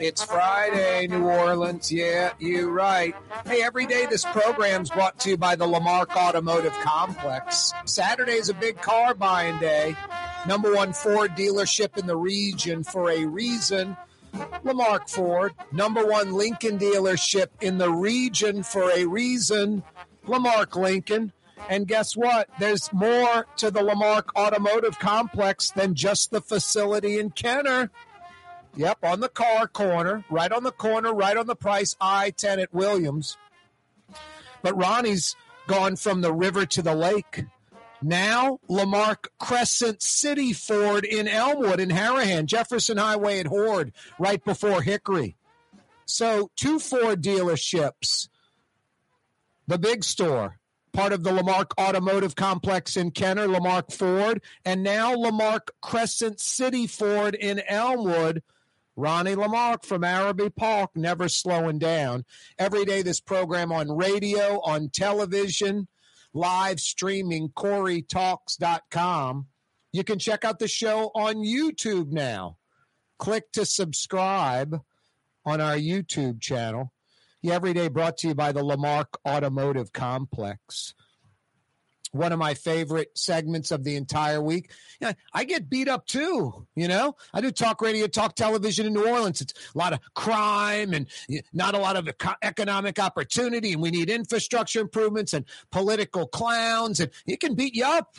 S1: It's Friday, New Orleans. Yeah, you're right. Hey, every day this program's brought to you by the Lamarque Automotive Complex. Saturday's a big car buying day. Number one Ford dealership in the region for a reason. Lamarque Ford, number one Lincoln dealership in the region for a reason. Lamarque Lincoln. And guess what? There's more to the Lamarque Automotive Complex than just the facility in Kenner. Yep, on the car corner, right on the corner, right on the price, I 10 at Williams. But Ronnie's gone from the river to the lake. Now, Lamarque Crescent City Ford in Elmwood in Harahan, Jefferson Highway at Horde, right before Hickory. So, two Ford dealerships, the big store, part of the Lamarque Automotive Complex in Kenner, Lamarque Ford, and now Lamarque Crescent City Ford in Elmwood. Ronnie Lamarque from Araby Park, never slowing down. Every day, this program on radio, on television, live streaming, CoreyTalks.com. You can check out the show on YouTube now. Click to subscribe on our YouTube channel. Yeah, every day brought to you by the Lamarque Automotive Complex. One of my favorite segments of the entire week. Yeah, I get beat up too. You know, I do talk radio, talk television in New Orleans. It's a lot of crime and not a lot of economic opportunity, and we need infrastructure improvements and political clowns, and it can beat you up.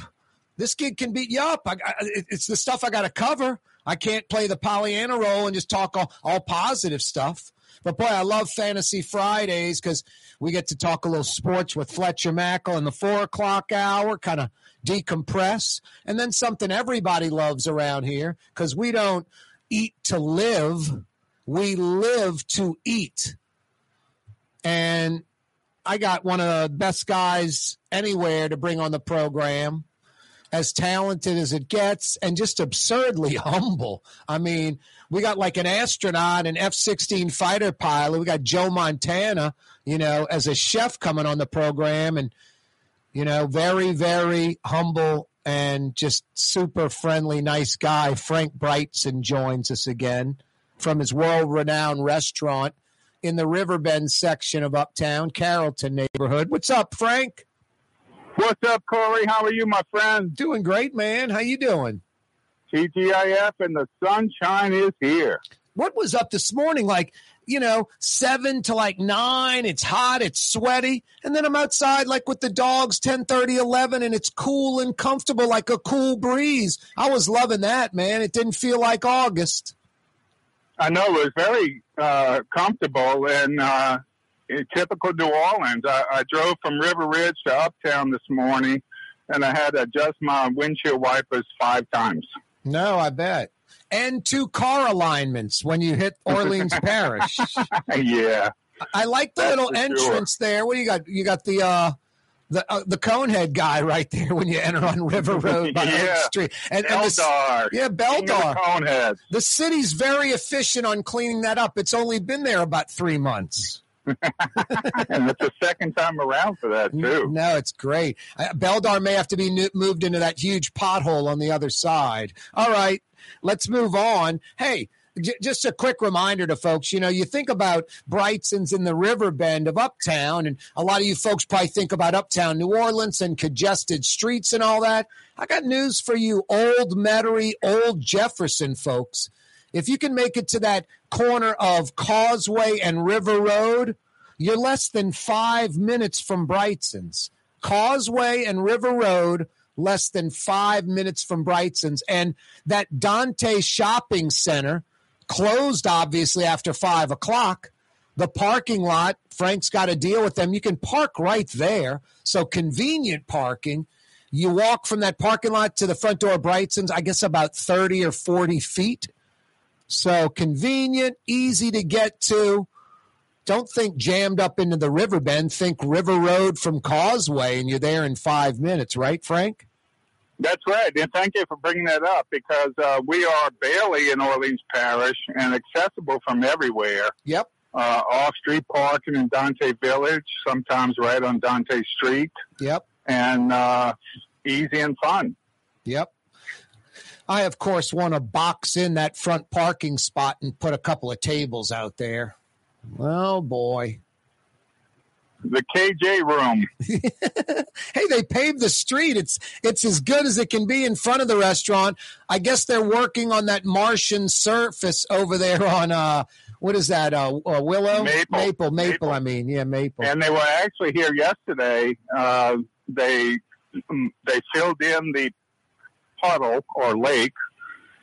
S1: This gig can beat you up. I, I, it's the stuff I got to cover. I can't play the Pollyanna role and just talk all, all positive stuff. But boy, I love Fantasy Fridays because we get to talk a little sports with Fletcher Mackel in the four o'clock hour, kind of decompress. And then something everybody loves around here because we don't eat to live, we live to eat. And I got one of the best guys anywhere to bring on the program as talented as it gets and just absurdly humble. I mean, we got like an astronaut, an F 16 fighter pilot. We got Joe Montana, you know, as a chef coming on the program and, you know, very, very humble and just super friendly, nice guy. Frank Brigtsen joins us again from his world renowned restaurant in the Riverbend section of Uptown, Carrollton neighborhood. What's up, Frank?
S18: What's up, Corey? How are you, my friend?
S1: Doing great, man. How you doing?
S18: TGIF and the sunshine is here.
S1: What was up this morning? Like, you know, seven to like nine. It's hot, it's sweaty. And then I'm outside like with the dogs 10, 30, 11, and it's cool and comfortable like a cool breeze. I was loving that, man. It didn't feel like August.
S18: I know it was very uh, comfortable and uh, typical New Orleans. I, I drove from River Ridge to Uptown this morning, and I had to adjust my windshield wipers five times.
S1: No, I bet. and two car alignments when you hit Orleans Parish.
S18: yeah.
S1: I like the little
S18: for sure.
S1: entrance there. What do you got? You got the uh the uh, the conehead guy right there when you enter on River Road by
S18: Yeah.
S1: Oak Street. And, and the, yeah,
S18: King of the
S1: Beldar.
S18: Coneheads.
S1: The city's very efficient on cleaning that up. It's only been there about three months.
S18: and it's the second time around for that too.
S1: No, it's great. Beldar may have to be moved into that huge pothole on the other side. All right, let's move on. Hey, just a quick reminder to folks. You know, you think about Brigtsen's in the river bend of Uptown, and a lot of you folks probably think about Uptown New Orleans and congested streets and all that. I got news for you, Old Metairie, Old Jefferson folks. If you can make it to that corner of Causeway and River Road, you're less than five minutes from Brigtsen's. Causeway and River Road, less than five minutes from Brigtsen's. And that Dante Shopping Center closed obviously after five o'clock. The parking lot, Frank's got to deal with them. You can park right there. So convenient parking. You walk from that parking lot to the front door of Brigtsen's, I guess about 30 or 40 feet. So convenient, easy to get to. Don't think jammed up into the river bend. Think River Road from Causeway, and you're there in five minutes, right, Frank?
S18: That's right, and thank you for bringing that up because uh, we are barely in Orleans Parish and accessible from everywhere.
S1: Yep.
S18: Uh, off-street parking in Dante Village, sometimes right on Dante Street,
S1: Yep.
S18: and uh, easy and fun.
S1: Yep. I, of course, want to box in that front parking spot and put a couple of tables out there. Oh, boy.
S18: The KJ room.
S1: hey, they paved the street. It's it's as good as it can be in front of the restaurant. I guess they're working on that Martian surface over there on uh what is that? Uh, uh Willow?
S18: Maple.
S1: Maple, Maple, I mean. Yeah, Maple.
S18: And they were actually here yesterday. Uh, they they filled in the puddle or lake,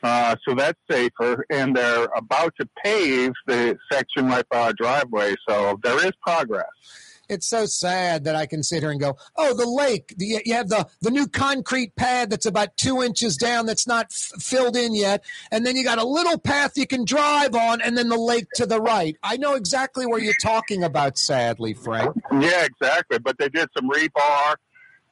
S18: uh, so that's safer. And they're about to pave the section right by our driveway, so there is progress.
S1: It's so sad that I can sit here and go, oh, the lake. The, you have the, the new concrete pad that's about two inches down that's not f- filled in yet. And then you got a little path you can drive on, and then the lake to the right. I know exactly where you're talking about, sadly, Frank.
S18: Yeah, exactly. But they did some rebar,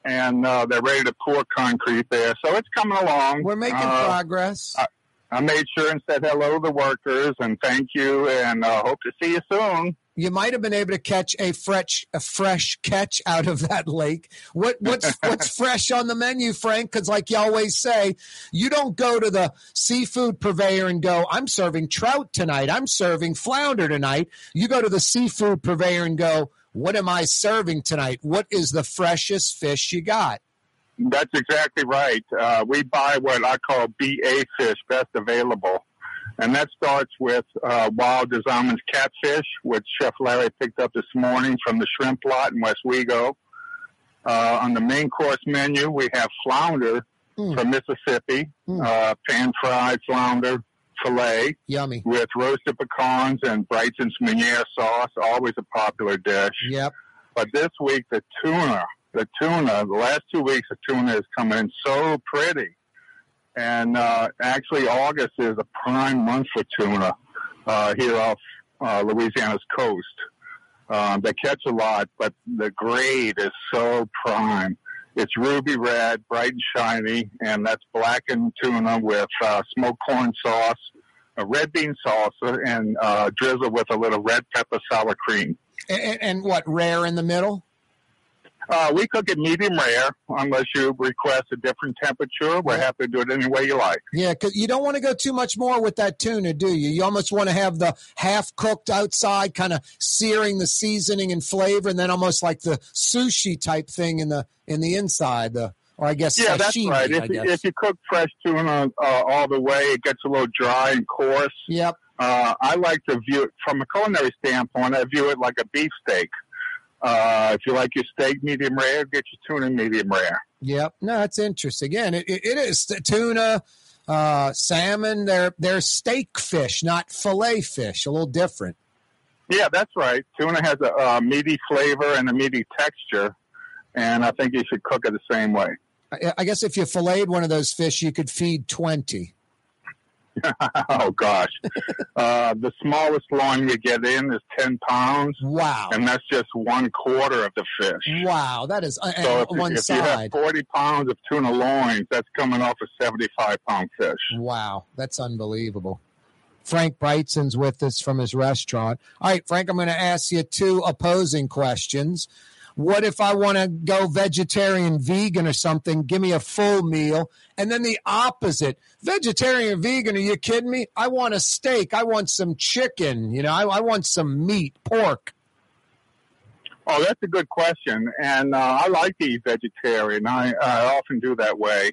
S18: and uh, they're ready to pour concrete there, so it's coming along.
S1: We're making
S18: Uh,
S1: progress.
S18: I, I made sure and said hello to the workers and thank you, and uh, hope to see you soon.
S1: You might have been able to catch a fresh a fresh catch out of that lake. What what's what's fresh on the menu, Frank? Because like you always say, you don't go to the seafood purveyor and go, "I'm serving trout tonight. I'm serving flounder tonight." You go to the seafood purveyor and go, "What am I serving tonight? What is the freshest fish you got?"
S18: That's exactly right. Uh, we buy what I call BA fish, best available. And that starts with uh, Wild Designs catfish, which Chef Larry picked up this morning from the shrimp lot in Westwego. Uh, on the main course menu, we have flounder from Mississippi, uh, pan fried flounder filet
S1: Yummy.
S18: with roasted pecans and Brigtsen's Meunier sauce, always a popular dish.
S1: Yep.
S18: But this week, the tuna, the tuna, the last two weeks, the tuna is coming in so pretty. And uh, actually, August is a prime month for tuna uh, here off uh, Louisiana's coast. Um, they catch a lot, but the grade is so prime. It's ruby red, bright and shiny, and that's blackened tuna with uh, smoked corn sauce, a red bean salsa, and uh, drizzle with a little red pepper sour cream.
S1: And, and what rare in the middle?
S18: Uh, we cook it medium rare unless you request a different temperature. We're happy to do it any way you like.
S1: Yeah, because you don't want to go too much more with that tuna, do you? You almost want to have the half cooked outside, kind of searing the seasoning and flavor, and then almost like the sushi type thing in the in the inside. The or I guess
S18: yeah, that's right. If, you- if you cook fresh tuna uh, all the way, it gets a little dry and coarse.
S1: Yep.
S18: Uh, I like to view it from a culinary standpoint. I view it like a beefsteak. Uh, if you like your steak medium rare, get your tuna medium rare.
S1: Yep. No, that's interesting. Again, it, it, it is tuna, uh, salmon. They're they're steak fish, not fillet fish. A little different.
S18: Yeah, that's right. Tuna has a uh, meaty flavor and a meaty texture, and I think you should cook it the same way.
S1: I, I guess if you filleted one of those fish, you could feed twenty.
S18: oh gosh, uh, the smallest loin we get in is ten pounds.
S1: Wow,
S18: and that's just one quarter of the fish.
S1: Wow, that is uh,
S18: So if,
S1: one
S18: if you have forty pounds of tuna loins, that's coming off a seventy-five pound fish.
S1: Wow, that's unbelievable. Frank Brigtsen's with us from his restaurant. All right, Frank, I'm going to ask you two opposing questions. What if I want to go vegetarian, vegan, or something? Give me a full meal. And then the opposite vegetarian, vegan, are you kidding me? I want a steak. I want some chicken. You know, I, I want some meat, pork.
S18: Oh, that's a good question, and uh, I like to eat vegetarian. I, I often do that way.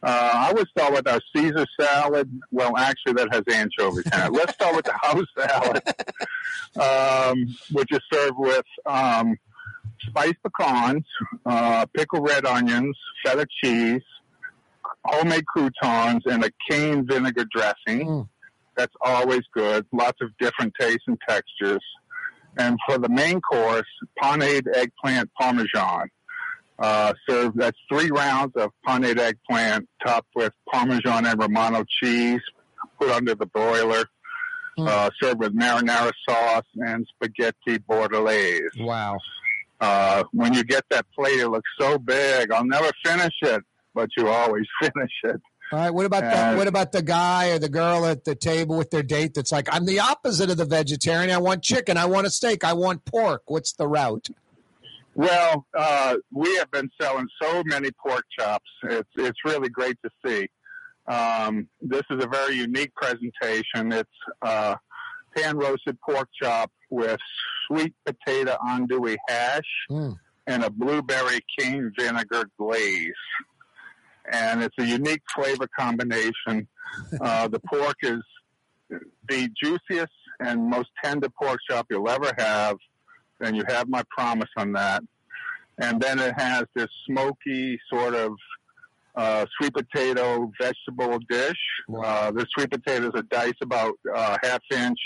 S18: Uh, I would start with our Caesar salad. Well, actually, that has anchovies in it. Let's start with the house salad, um, which is served with um, spiced pecans, uh, pickled red onions, feta cheese, homemade croutons, and a cane vinegar dressing. That's always good. Lots of different tastes and textures. And for the main course, paneed eggplant parmesan. Uh, served, that's three rounds of paneed eggplant topped with parmesan and romano cheese, put under the broiler. Uh, served with marinara sauce and spaghetti bordelaise.
S1: Wow.
S18: Uh, when you get that plate, it looks so big. I'll never finish it, but you always finish it.
S1: All right. What about the, what about the guy or the girl at the table with their date that's like, I'm the opposite of the vegetarian. I want chicken. I want a steak. I want pork. What's the route?
S18: Well, uh, we have been selling so many pork chops. It's it's really great to see. Um, this is a very unique presentation. It's uh, pan roasted pork chop with sweet potato andouille hash and a blueberry cane vinegar glaze. And it's a unique flavor combination. Uh, the pork is the juiciest and most tender pork chop you'll ever have and you have my promise on that. And then it has this smoky sort of uh, sweet potato vegetable dish. Uh, the sweet potatoes are diced about uh, half inch,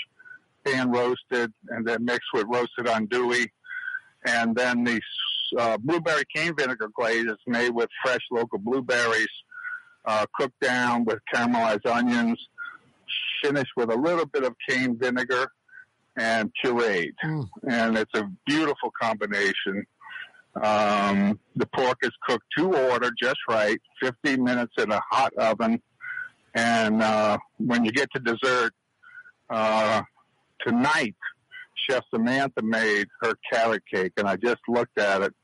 S18: pan roasted, and then mixed with roasted andouille. And then the uh, blueberry cane vinegar glaze is made with fresh local blueberries, uh, cooked down with caramelized onions, finished with a little bit of cane vinegar and pureed. And it's a beautiful combination. Um, the pork is cooked to order, just right, 15 minutes in a hot oven. And uh, when you get to dessert, uh, tonight, Chef Samantha made her carrot cake, and I just looked at it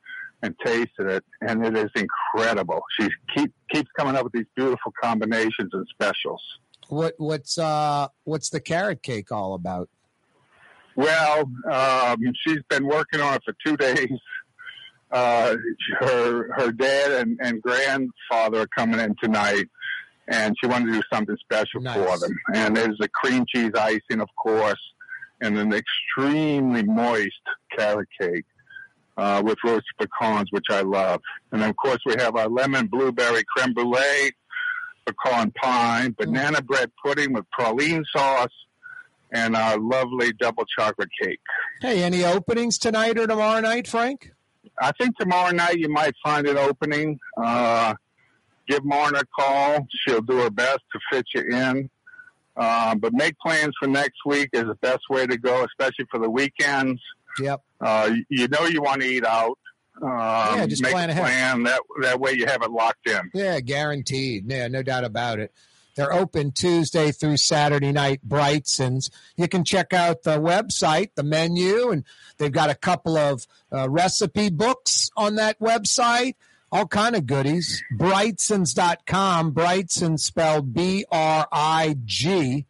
S18: and tasted it, and it is incredible. She keep, keeps coming up with these beautiful combinations and specials.
S1: What what's uh what's the carrot cake all about?
S18: Well, um, she's been working on it for two days. Uh, her her dad and, and grandfather are coming in tonight, and she wanted to do something special for them. And there's a cream cheese icing, of course, and an extremely moist carrot cake uh, with roasted pecans, which I love. And of course, we have our lemon blueberry creme brulee, pecan pie, banana bread pudding with praline sauce, and our lovely double chocolate cake.
S1: Hey, any openings tonight or tomorrow night, Frank?
S18: I think tomorrow night you might find an opening. Uh, give Marna a call. She'll do her best to fit you in. Uh, but make plans for next week is the best way to go, especially for the weekends.
S1: Yep.
S18: Uh, you- know you want to eat out. Um,
S1: Yeah, just
S18: make
S1: plan
S18: a
S1: ahead.
S18: plan. That that way you have it locked in.
S1: Yeah, guaranteed. Yeah, no doubt about it. They're open Tuesday through Saturday night, Brigtsen's. You can check out the website, the menu, and they've got a couple of uh, recipe books on that website. All kind of goodies. Brigtsens.com. Brigtsen's spelled B R I G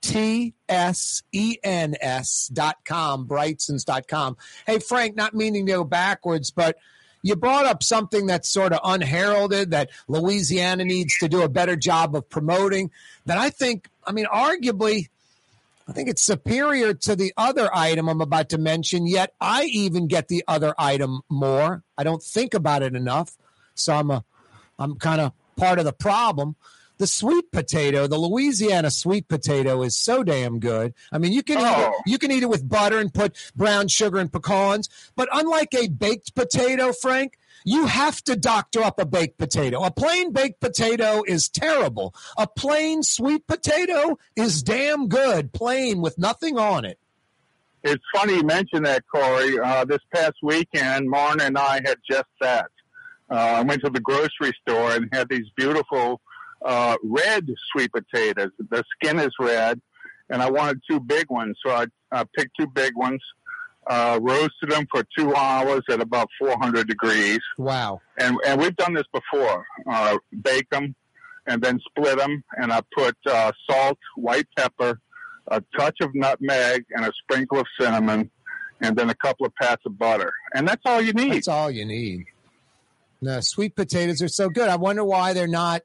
S1: T S E N S dot com, Brigtsens dot com. Hey, Frank, not meaning to go backwards, but you brought up something that's sort of unheralded that Louisiana needs to do a better job of promoting. That I think, I mean, arguably, I think it's superior to the other item I'm about to mention, yet I even get the other item more. I don't think about it enough. So I'm a I'm kind of part of the problem. The sweet potato, the Louisiana sweet potato is so damn good. I mean, you can eat it, you can eat it with butter and put brown sugar and pecans, but unlike a baked potato, Frank, You have to doctor up a baked potato. A plain baked potato is terrible. A plain sweet potato is damn good, plain with nothing on it.
S18: It's funny you mentioned that, Corey. Uh, this past weekend, Marna and I had just that. Uh, I went to the grocery store and had these beautiful uh, red sweet potatoes. The skin is red, and I wanted two big ones, so I, I picked two big ones, uh, roasted them for two hours at about 400 degrees.
S1: Wow.
S18: And, and we've done this before. Uh, bake them and then split them, and I put uh, salt, white pepper, a touch of nutmeg, and a sprinkle of cinnamon, and then a couple of pats of butter. And that's all you need.
S1: That's all you need. No, sweet potatoes are so good. I wonder why they're not.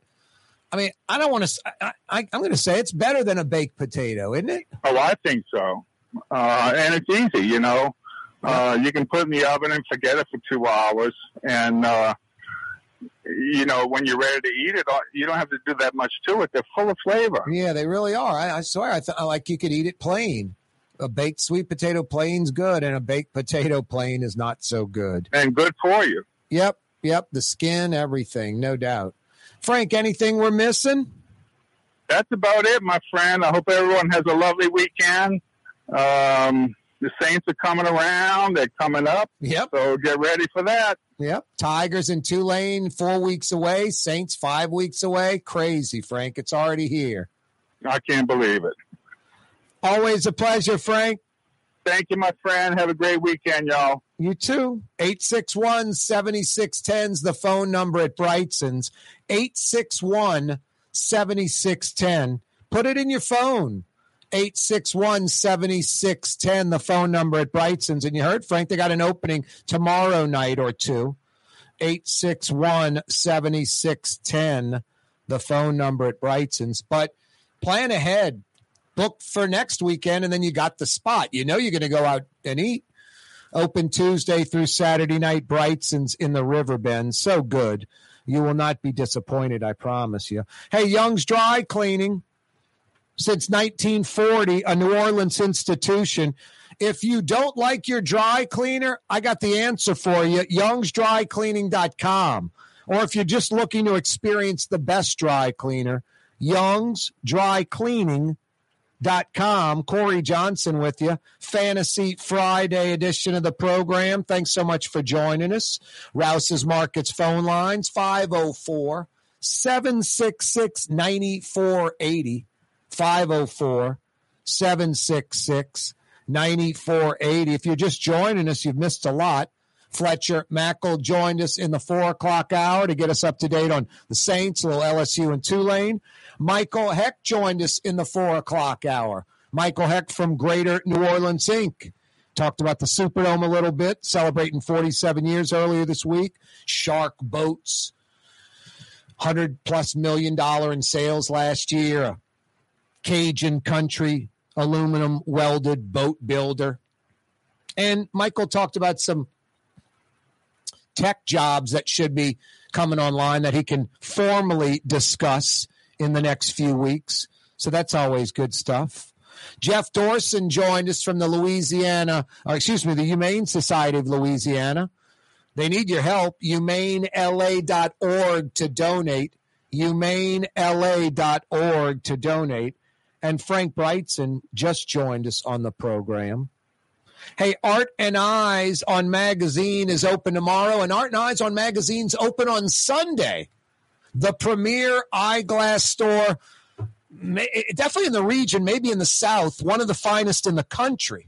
S1: I mean, I don't want to. I, I, I'm going to say it's better than a baked potato, isn't it?
S18: Oh, I think so. Uh, and it's easy, you know. Uh, you can put it in the oven and forget it for two hours. And, uh, you know, when you're ready to eat it, uh, you don't have to do that much to it. They're full of flavor.
S1: Yeah, they really are. I, I swear, I thought like you could eat it plain. A baked sweet potato plain's good, and a baked potato plain is not so good.
S18: And good for you.
S1: Yep, yep. The skin, everything, no doubt. Frank, anything we're missing?
S18: That's about it, my friend. I hope everyone has a lovely weekend. Um, the Saints are coming around. They're coming up.
S1: Yep.
S18: So get ready for that.
S1: Yep. Tigers in Tulane, four weeks away. Saints, five weeks away. Crazy, Frank. It's already here.
S18: I can't believe it.
S1: Always a pleasure, Frank.
S18: Thank you, my friend. Have a great weekend, y'all.
S1: You too. 861 7610 is the phone number at Brigtsen's. 861 7610. Put it in your phone. 861 7610, the phone number at Brigtsen's. And you heard, Frank, they got an opening tomorrow night or two. 861 7610, the phone number at Brigtsen's. But plan ahead. Book for next weekend, and then you got the spot. You know you're going to go out and eat. Open Tuesday through Saturday night, Brigtsen's in the River Bend. So good. You will not be disappointed, I promise you. Hey, Young's Dry Cleaning, since 1940, a New Orleans institution. If you don't like your dry cleaner, I got the answer for you. Young'sDryCleaning.com. Or if you're just looking to experience the best dry cleaner, Young's Dry Cleaning dot com. Corey Johnson with you. Fantasy Friday edition of the program. Thanks so much for joining us. Rouse's Markets phone lines 504 766 9480. 504 766 9480. If you're just joining us, you've missed a lot. Fletcher Mackel joined us in the four o'clock hour to get us up to date on the Saints, little LSU and Tulane. Michael Hecht joined us in the four o'clock hour. Michael Hecht from Greater New Orleans Inc. Talked about the Superdome a little bit, celebrating 47 years earlier this week. Shark boats, 100 plus million dollar in sales last year. Cajun country aluminum welded boat builder. And Michael talked about some tech jobs that should be coming online that he can formally discuss in the next few weeks. So that's always good stuff. Jeff Dorson joined us from the Louisiana, or excuse me, the Humane Society of Louisiana. They need your help. HumaneLA.org to donate. HumaneLA.org to donate. And Frank Brigtsen just joined us on the program. Hey, Art and Eyes on Magazine is open tomorrow, and Art and Eyes on Magazine's open on Sunday. The premier eyeglass store, eh, definitely in the region, maybe in the South, one of the finest in the country.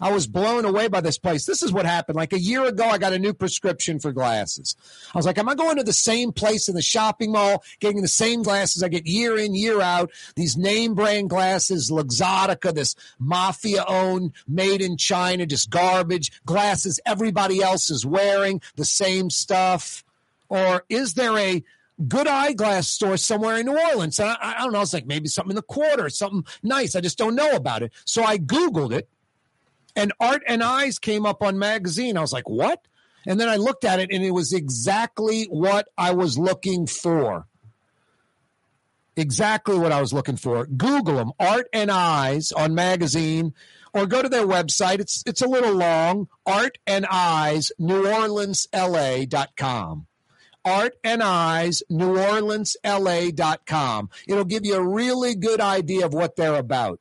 S1: I was blown away by this place. This is what happened. Like a year ago, I got a new prescription for glasses. I was like, am I going to the same place in the shopping mall, getting the same glasses I get year in, year out? These name brand glasses, Luxottica, this mafia owned, made in China, just garbage glasses everybody else is wearing, the same stuff. Or is there a good eyeglass store somewhere in New Orleans? And I, I don't know. It's like maybe something in the quarter, something nice. I just don't know about it. So I Googled it and Art and Eyes came up on magazine. I was like, what? And then I looked at it and it was exactly what I was looking for. Exactly what I was looking for. Google them, Art and Eyes on magazine or go to their website. It's it's a little long. Art and Eyes New Orleans LA.com. Art and Eyes New Orleans LA.com. It'll give you a really good idea of what they're about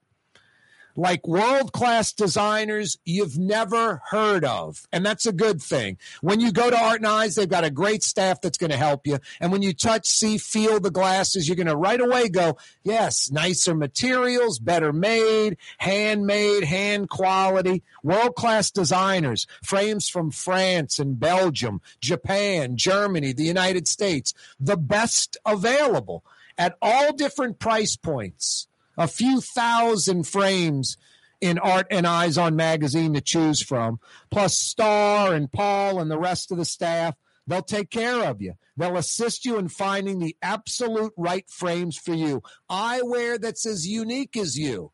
S1: like world class designers you've never heard of. And that's a good thing. When you go to Art and Eyes, they've got a great staff that's going to help you. And when you touch, see, feel the glasses, you're going to right away go, yes, nicer materials, better made, handmade, hand quality, world class designers, frames from France and Belgium, Japan, Germany, the United States, the best available at all different price points a few thousand frames in Art and Eyes on magazine to choose from, plus Star and Paul and the rest of the staff. They'll take care of you. They'll assist you in finding the absolute right frames for you. Eyewear that's as unique as you.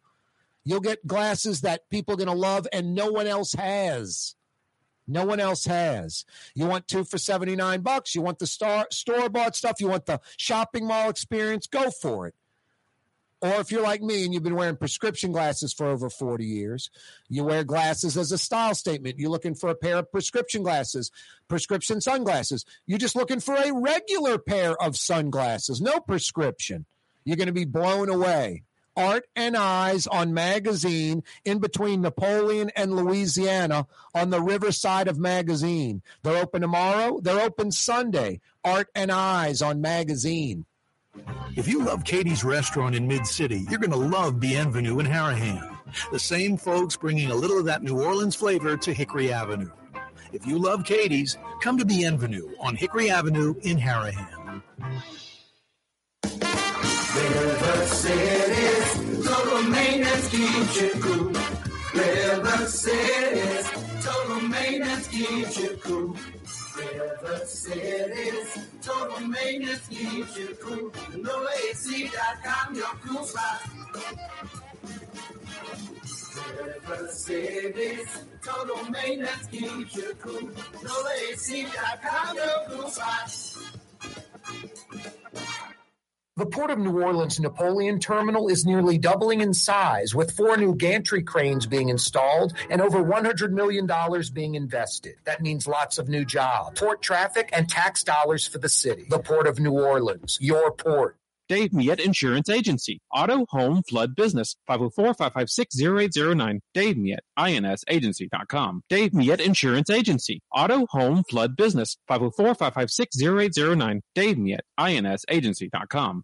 S1: You'll get glasses that people are going to love and no one else has. No one else has. You want two for 79 bucks. You want the star, store bought stuff. You want the shopping mall experience. Go for it. Or if you're like me and you've been wearing prescription glasses for over 40 years, you wear glasses as a style statement. You're looking for a pair of prescription glasses, prescription sunglasses. You're just looking for a regular pair of sunglasses, no prescription. You're going to be blown away. Art and Eyes on magazine in between Napoleon and Louisiana on the riverside of magazine. They're open tomorrow. They're open Sunday. Art and Eyes on magazine.
S2: If you love Katie's Restaurant in Mid City, you're going to love Bienvenue in Harahan. The same folks bringing a little of that New Orleans flavor to Hickory Avenue. If you love Katie's, come to Bienvenue on Hickory Avenue in Harahan.
S5: River City's total maintenance keeps you cool. River City's total maintenance keeps you cool. River City's total maintenance keeps you cool. NoAC.com, your cool spot. River City's total maintenance keeps you cool. NoAC.com, your cool spot.
S15: The Port of New Orleans Napoleon Terminal is nearly doubling in size, with four new gantry cranes being installed and over $100 million being invested. That means lots of new jobs, port traffic, and tax dollars for the city. The Port of New Orleans, your port.
S9: Dave Miet Insurance Agency. Auto, home, flood, business. 504-556-0809. Dave Miet, insagency.com. Dave Miet Insurance Agency. Auto, home, flood, business. 504-556-0809. Dave Miet, insagency.com.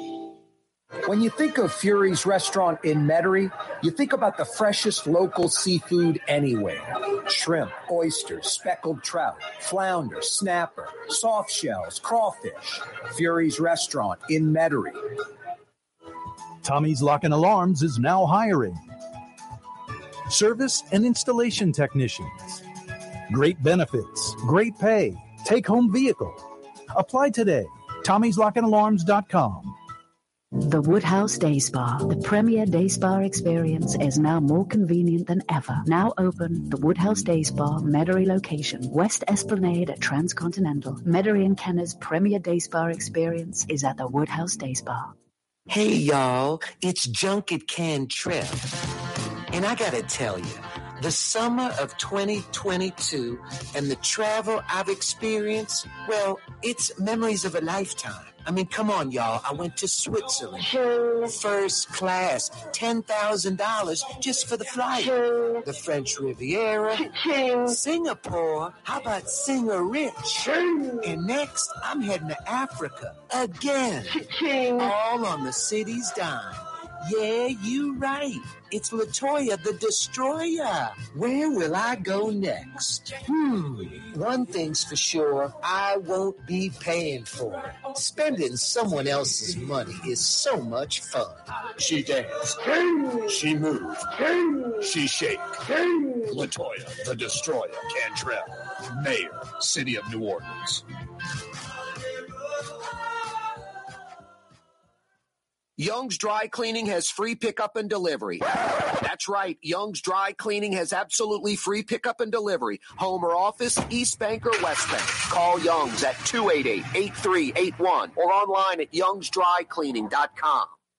S15: When you think of Fury's restaurant in Metairie, you think about the freshest local seafood anywhere. Shrimp, oysters, speckled trout, flounder, snapper, soft shells, crawfish. Fury's restaurant in Metairie.
S6: Tommy's Lock and Alarms is now hiring service and installation technicians. Great benefits, great pay, take home vehicle. Apply today. Tommy'sLockandAlarms.com.
S4: The Woodhouse Day Spa, the premier day spa experience, is now more convenient than ever. Now open, the Woodhouse Day Spa, Metairie location, West Esplanade at Transcontinental. Metairie and Kenner's premier day spa experience is at the Woodhouse Day Spa.
S19: Hey y'all, it's Junket Can Trip. And I gotta tell you, the summer of 2022 and the travel I've experienced, well, it's memories of a lifetime. I mean, come on, y'all. I went to Switzerland. First class, $10,000 just for the flight. The French Riviera. Singapore. How about Singer Rich? And next, I'm heading to Africa again. All on the city's dime.
S15: Yeah, you right. It's Latoya the Destroyer. Where will I go next? Hmm. One thing's for sure, I won't be paying for it. Spending someone else's money is so much fun.
S1: She danced. She moved. She shake. Latoya, the Destroyer, Cantrell, Mayor, City of New Orleans.
S8: Young's Dry Cleaning has free pickup and delivery. That's right. Young's Dry Cleaning has absolutely free pickup and delivery. Home or office, East Bank or West Bank. Call Young's at 288-8381 or online at youngsdrycleaning.com.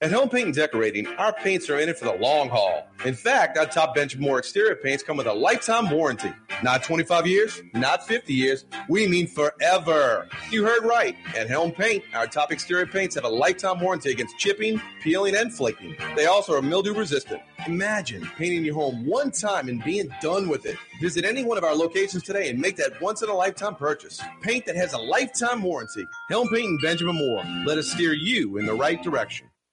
S11: At Helm Paint and Decorating, our paints are in it for the long haul. In fact, our top Benjamin Moore exterior paints come with a lifetime warranty. Not 25 years, not 50 years, we mean forever. You heard right. At Helm Paint, our top exterior paints have a lifetime warranty against chipping, peeling, and flaking. They also are mildew resistant. Imagine painting your home one time and being done with it. Visit any one of our locations today and make that once in a lifetime purchase. Paint that has a lifetime warranty. Helm Paint and Benjamin Moore. Let us steer you in the right direction.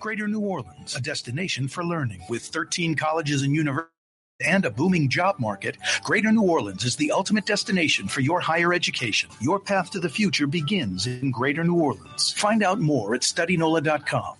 S2: Greater New Orleans, a destination for learning. With 13 colleges and universities and a booming job market, Greater New Orleans is the ultimate destination for your higher education. Your path to the future begins in Greater New Orleans. Find out more at studynola.com.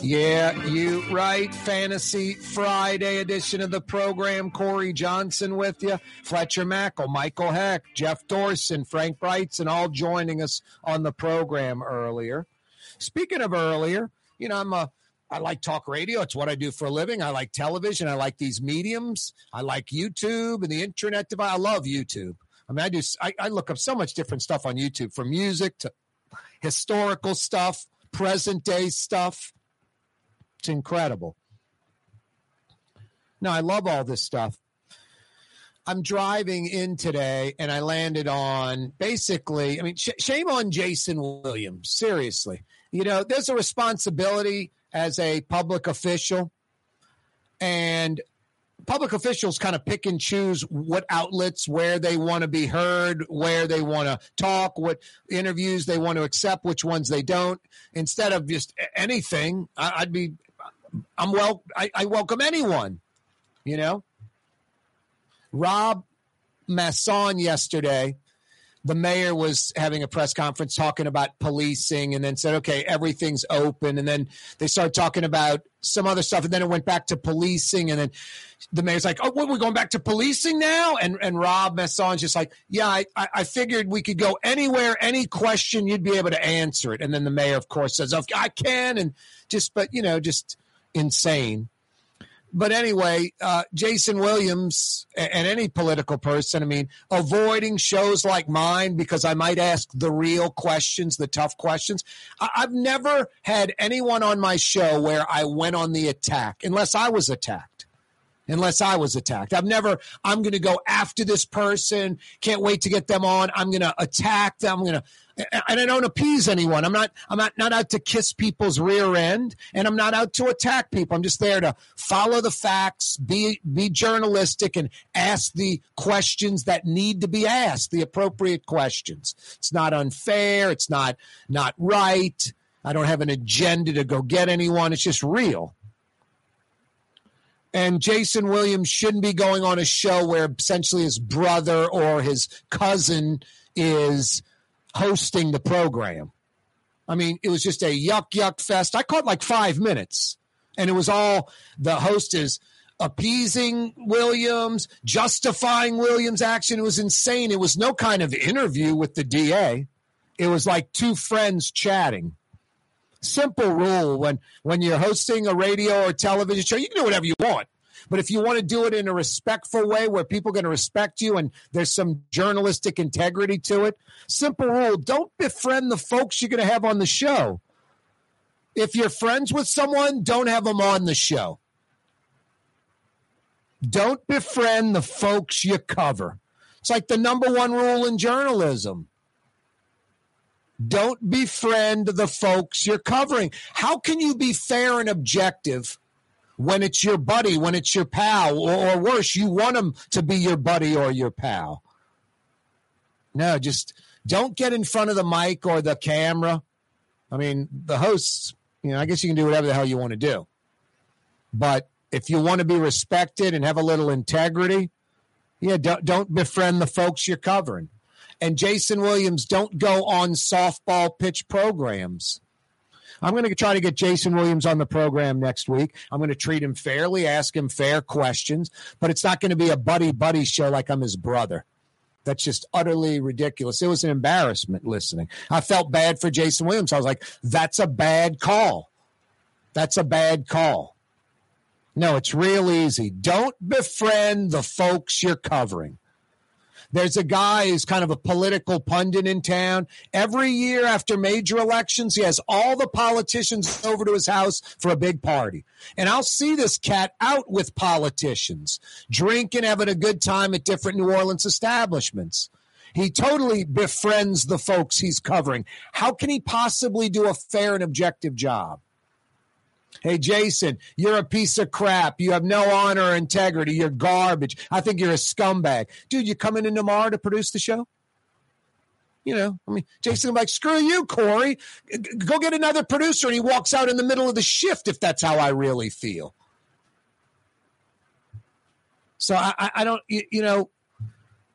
S1: Yeah, you right. Fantasy Friday edition of the program. Corey Johnson with you, Fletcher Mackel, Michael Hecht, Jeff Dorson, Frank Brigtsen, all joining us on the program earlier. Speaking of earlier, you know, I'm a I like talk radio. It's what I do for a living. I like television. I like these mediums. I like YouTube and the internet device. I love YouTube. I mean, I do. I, I look up so much different stuff on YouTube, from music to historical stuff, present day stuff. It's incredible. No, I love all this stuff. I'm driving in today and I landed on basically, I mean, sh- shame on Jason Williams. Seriously. You know, there's a responsibility as a public official, and public officials kind of pick and choose what outlets, where they want to be heard, where they want to talk, what interviews they want to accept, which ones they don't. Instead of just anything, I- I'd be I'm well. I, I welcome anyone. You know, Rob Masson yesterday. The mayor was having a press conference talking about policing, and then said, "Okay, everything's open." And then they started talking about some other stuff, and then it went back to policing, and then the mayor's like, "Oh, what, we're going back to policing now?" And and Rob Masson's just like, "Yeah, I, I figured we could go anywhere, any question, you'd be able to answer it." And then the mayor, of course, says, "Okay, I can," and just, but you know, just insane. But anyway, uh, Jason Williams and any political person, I mean, avoiding shows like mine because I might ask the real questions, the tough questions. I- I've never had anyone on my show where I went on the attack unless I was attacked. Unless I was attacked. I've never, I'm going to go after this person. Can't wait to get them on. I'm going to attack them. I'm going to, and I don't appease anyone. I'm not I'm not, not out to kiss people's rear end and I'm not out to attack people. I'm just there to follow the facts, be be journalistic and ask the questions that need to be asked, the appropriate questions. It's not unfair, it's not not right. I don't have an agenda to go get anyone. It's just real. And Jason Williams shouldn't be going on a show where essentially his brother or his cousin is hosting the program. I mean, it was just a yuck yuck fest. I caught like five minutes, and it was all the host is appeasing Williams, justifying Williams' action. It was insane. It was no kind of interview with the DA. It was like two friends chatting. Simple rule when when you're hosting a radio or television show, you can do whatever you want. But if you want to do it in a respectful way where people are going to respect you and there's some journalistic integrity to it, simple rule don't befriend the folks you're going to have on the show. If you're friends with someone, don't have them on the show. Don't befriend the folks you cover. It's like the number one rule in journalism. Don't befriend the folks you're covering. How can you be fair and objective when it's your buddy, when it's your pal, or, or worse, you want him to be your buddy or your pal. No, just don't get in front of the mic or the camera. I mean, the hosts, you know, I guess you can do whatever the hell you want to do. But if you want to be respected and have a little integrity, yeah, don't, don't befriend the folks you're covering. And Jason Williams, don't go on softball pitch programs. I'm going to try to get Jason Williams on the program next week. I'm going to treat him fairly, ask him fair questions, but it's not going to be a buddy buddy show like I'm his brother. That's just utterly ridiculous. It was an embarrassment listening. I felt bad for Jason Williams. I was like, that's a bad call. That's a bad call. No, it's real easy. Don't befriend the folks you're covering. There's a guy who's kind of a political pundit in town. Every year after major elections, he has all the politicians over to his house for a big party. And I'll see this cat out with politicians, drinking, having a good time at different New Orleans establishments. He totally befriends the folks he's covering. How can he possibly do a fair and objective job? Hey, Jason, you're a piece of crap. You have no honor or integrity. You're garbage. I think you're a scumbag. Dude, you coming in tomorrow to produce the show? You know, I mean, Jason, I'm like, screw you, Corey. Go get another producer. And he walks out in the middle of the shift if that's how I really feel. So I, I don't, you, you know,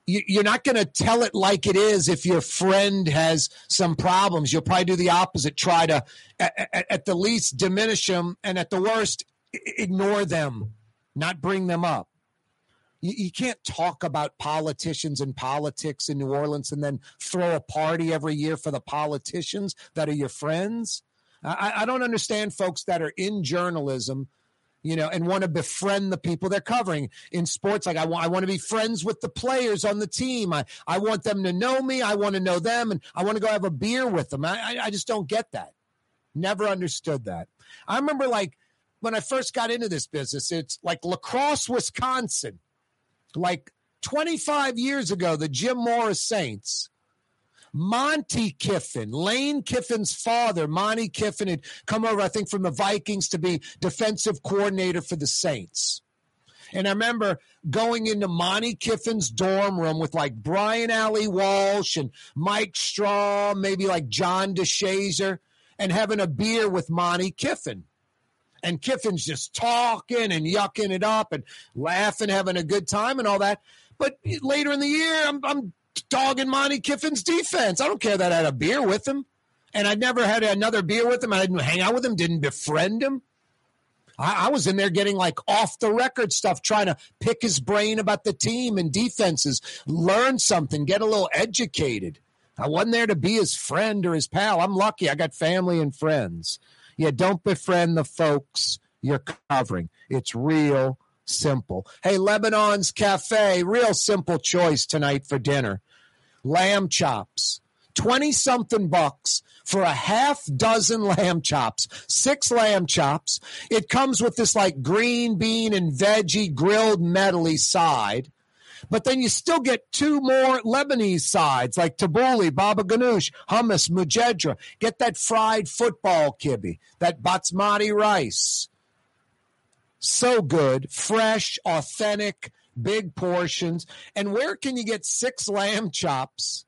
S1: you're not going to tell it like it is if your friend has some problems. You'll probably do the opposite. Try to, at, at, the least, diminish them, and at the worst, ignore them, not bring them up. You, you can't talk about politicians and politics in New Orleans and then throw a party every year for the politicians that are your friends. I, I don't understand folks that are in journalism you know, and want to befriend the people they're covering in sports. Like I want, I want to be friends with the players on the team. I, I want them to know me. I want to know them, and I want to go have a beer with them. I, I just don't get that. Never understood that. I remember like when I first got into this business, it's like La Crosse, Wisconsin, like 25 years ago, the Jim Mora's Saints Monte Kiffin, Lane Kiffin's father, Monte Kiffin, had come over, I think, from the Vikings to be defensive coordinator for the Saints. And I remember going into Monte Kiffin's dorm room with like Brian Allee-Walsh and Mike Straw, maybe like John DeShazier, and having a beer with Monte Kiffin. And Kiffin's just talking and yucking it up and laughing, having a good time and all that. But later in the year, I'm, I'm dogging Monte Kiffin's defense. I don't care that I had a beer with him. And I never had another beer with him. I didn't hang out with him, didn't befriend him. I, I was in there getting like off the record stuff, trying to pick his brain about the team and defenses, learn something, get a little educated. I wasn't there to be his friend or his pal. I'm lucky. I got family and friends. Yeah, don't befriend the folks you're covering. It's real simple. Hey, Lebanon's Cafe, real simple choice tonight for dinner. Lamb chops, 20 something bucks for a half dozen lamb chops, six lamb chops. It comes with this like green bean and veggie grilled medley side. But then you still get two more Lebanese sides like tabbouleh, baba ganoush, hummus, mujedra. Get that fried football kibbe, that basmati rice. So good, fresh, authentic, big portions. And where can you get six lamb chops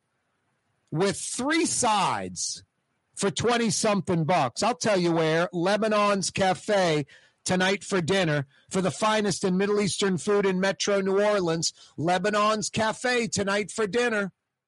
S1: with three sides for 20 something bucks? I'll tell you where Lebanon's Cafe tonight for dinner for the finest in Middle Eastern food in Metro New Orleans. Lebanon's Cafe tonight for dinner.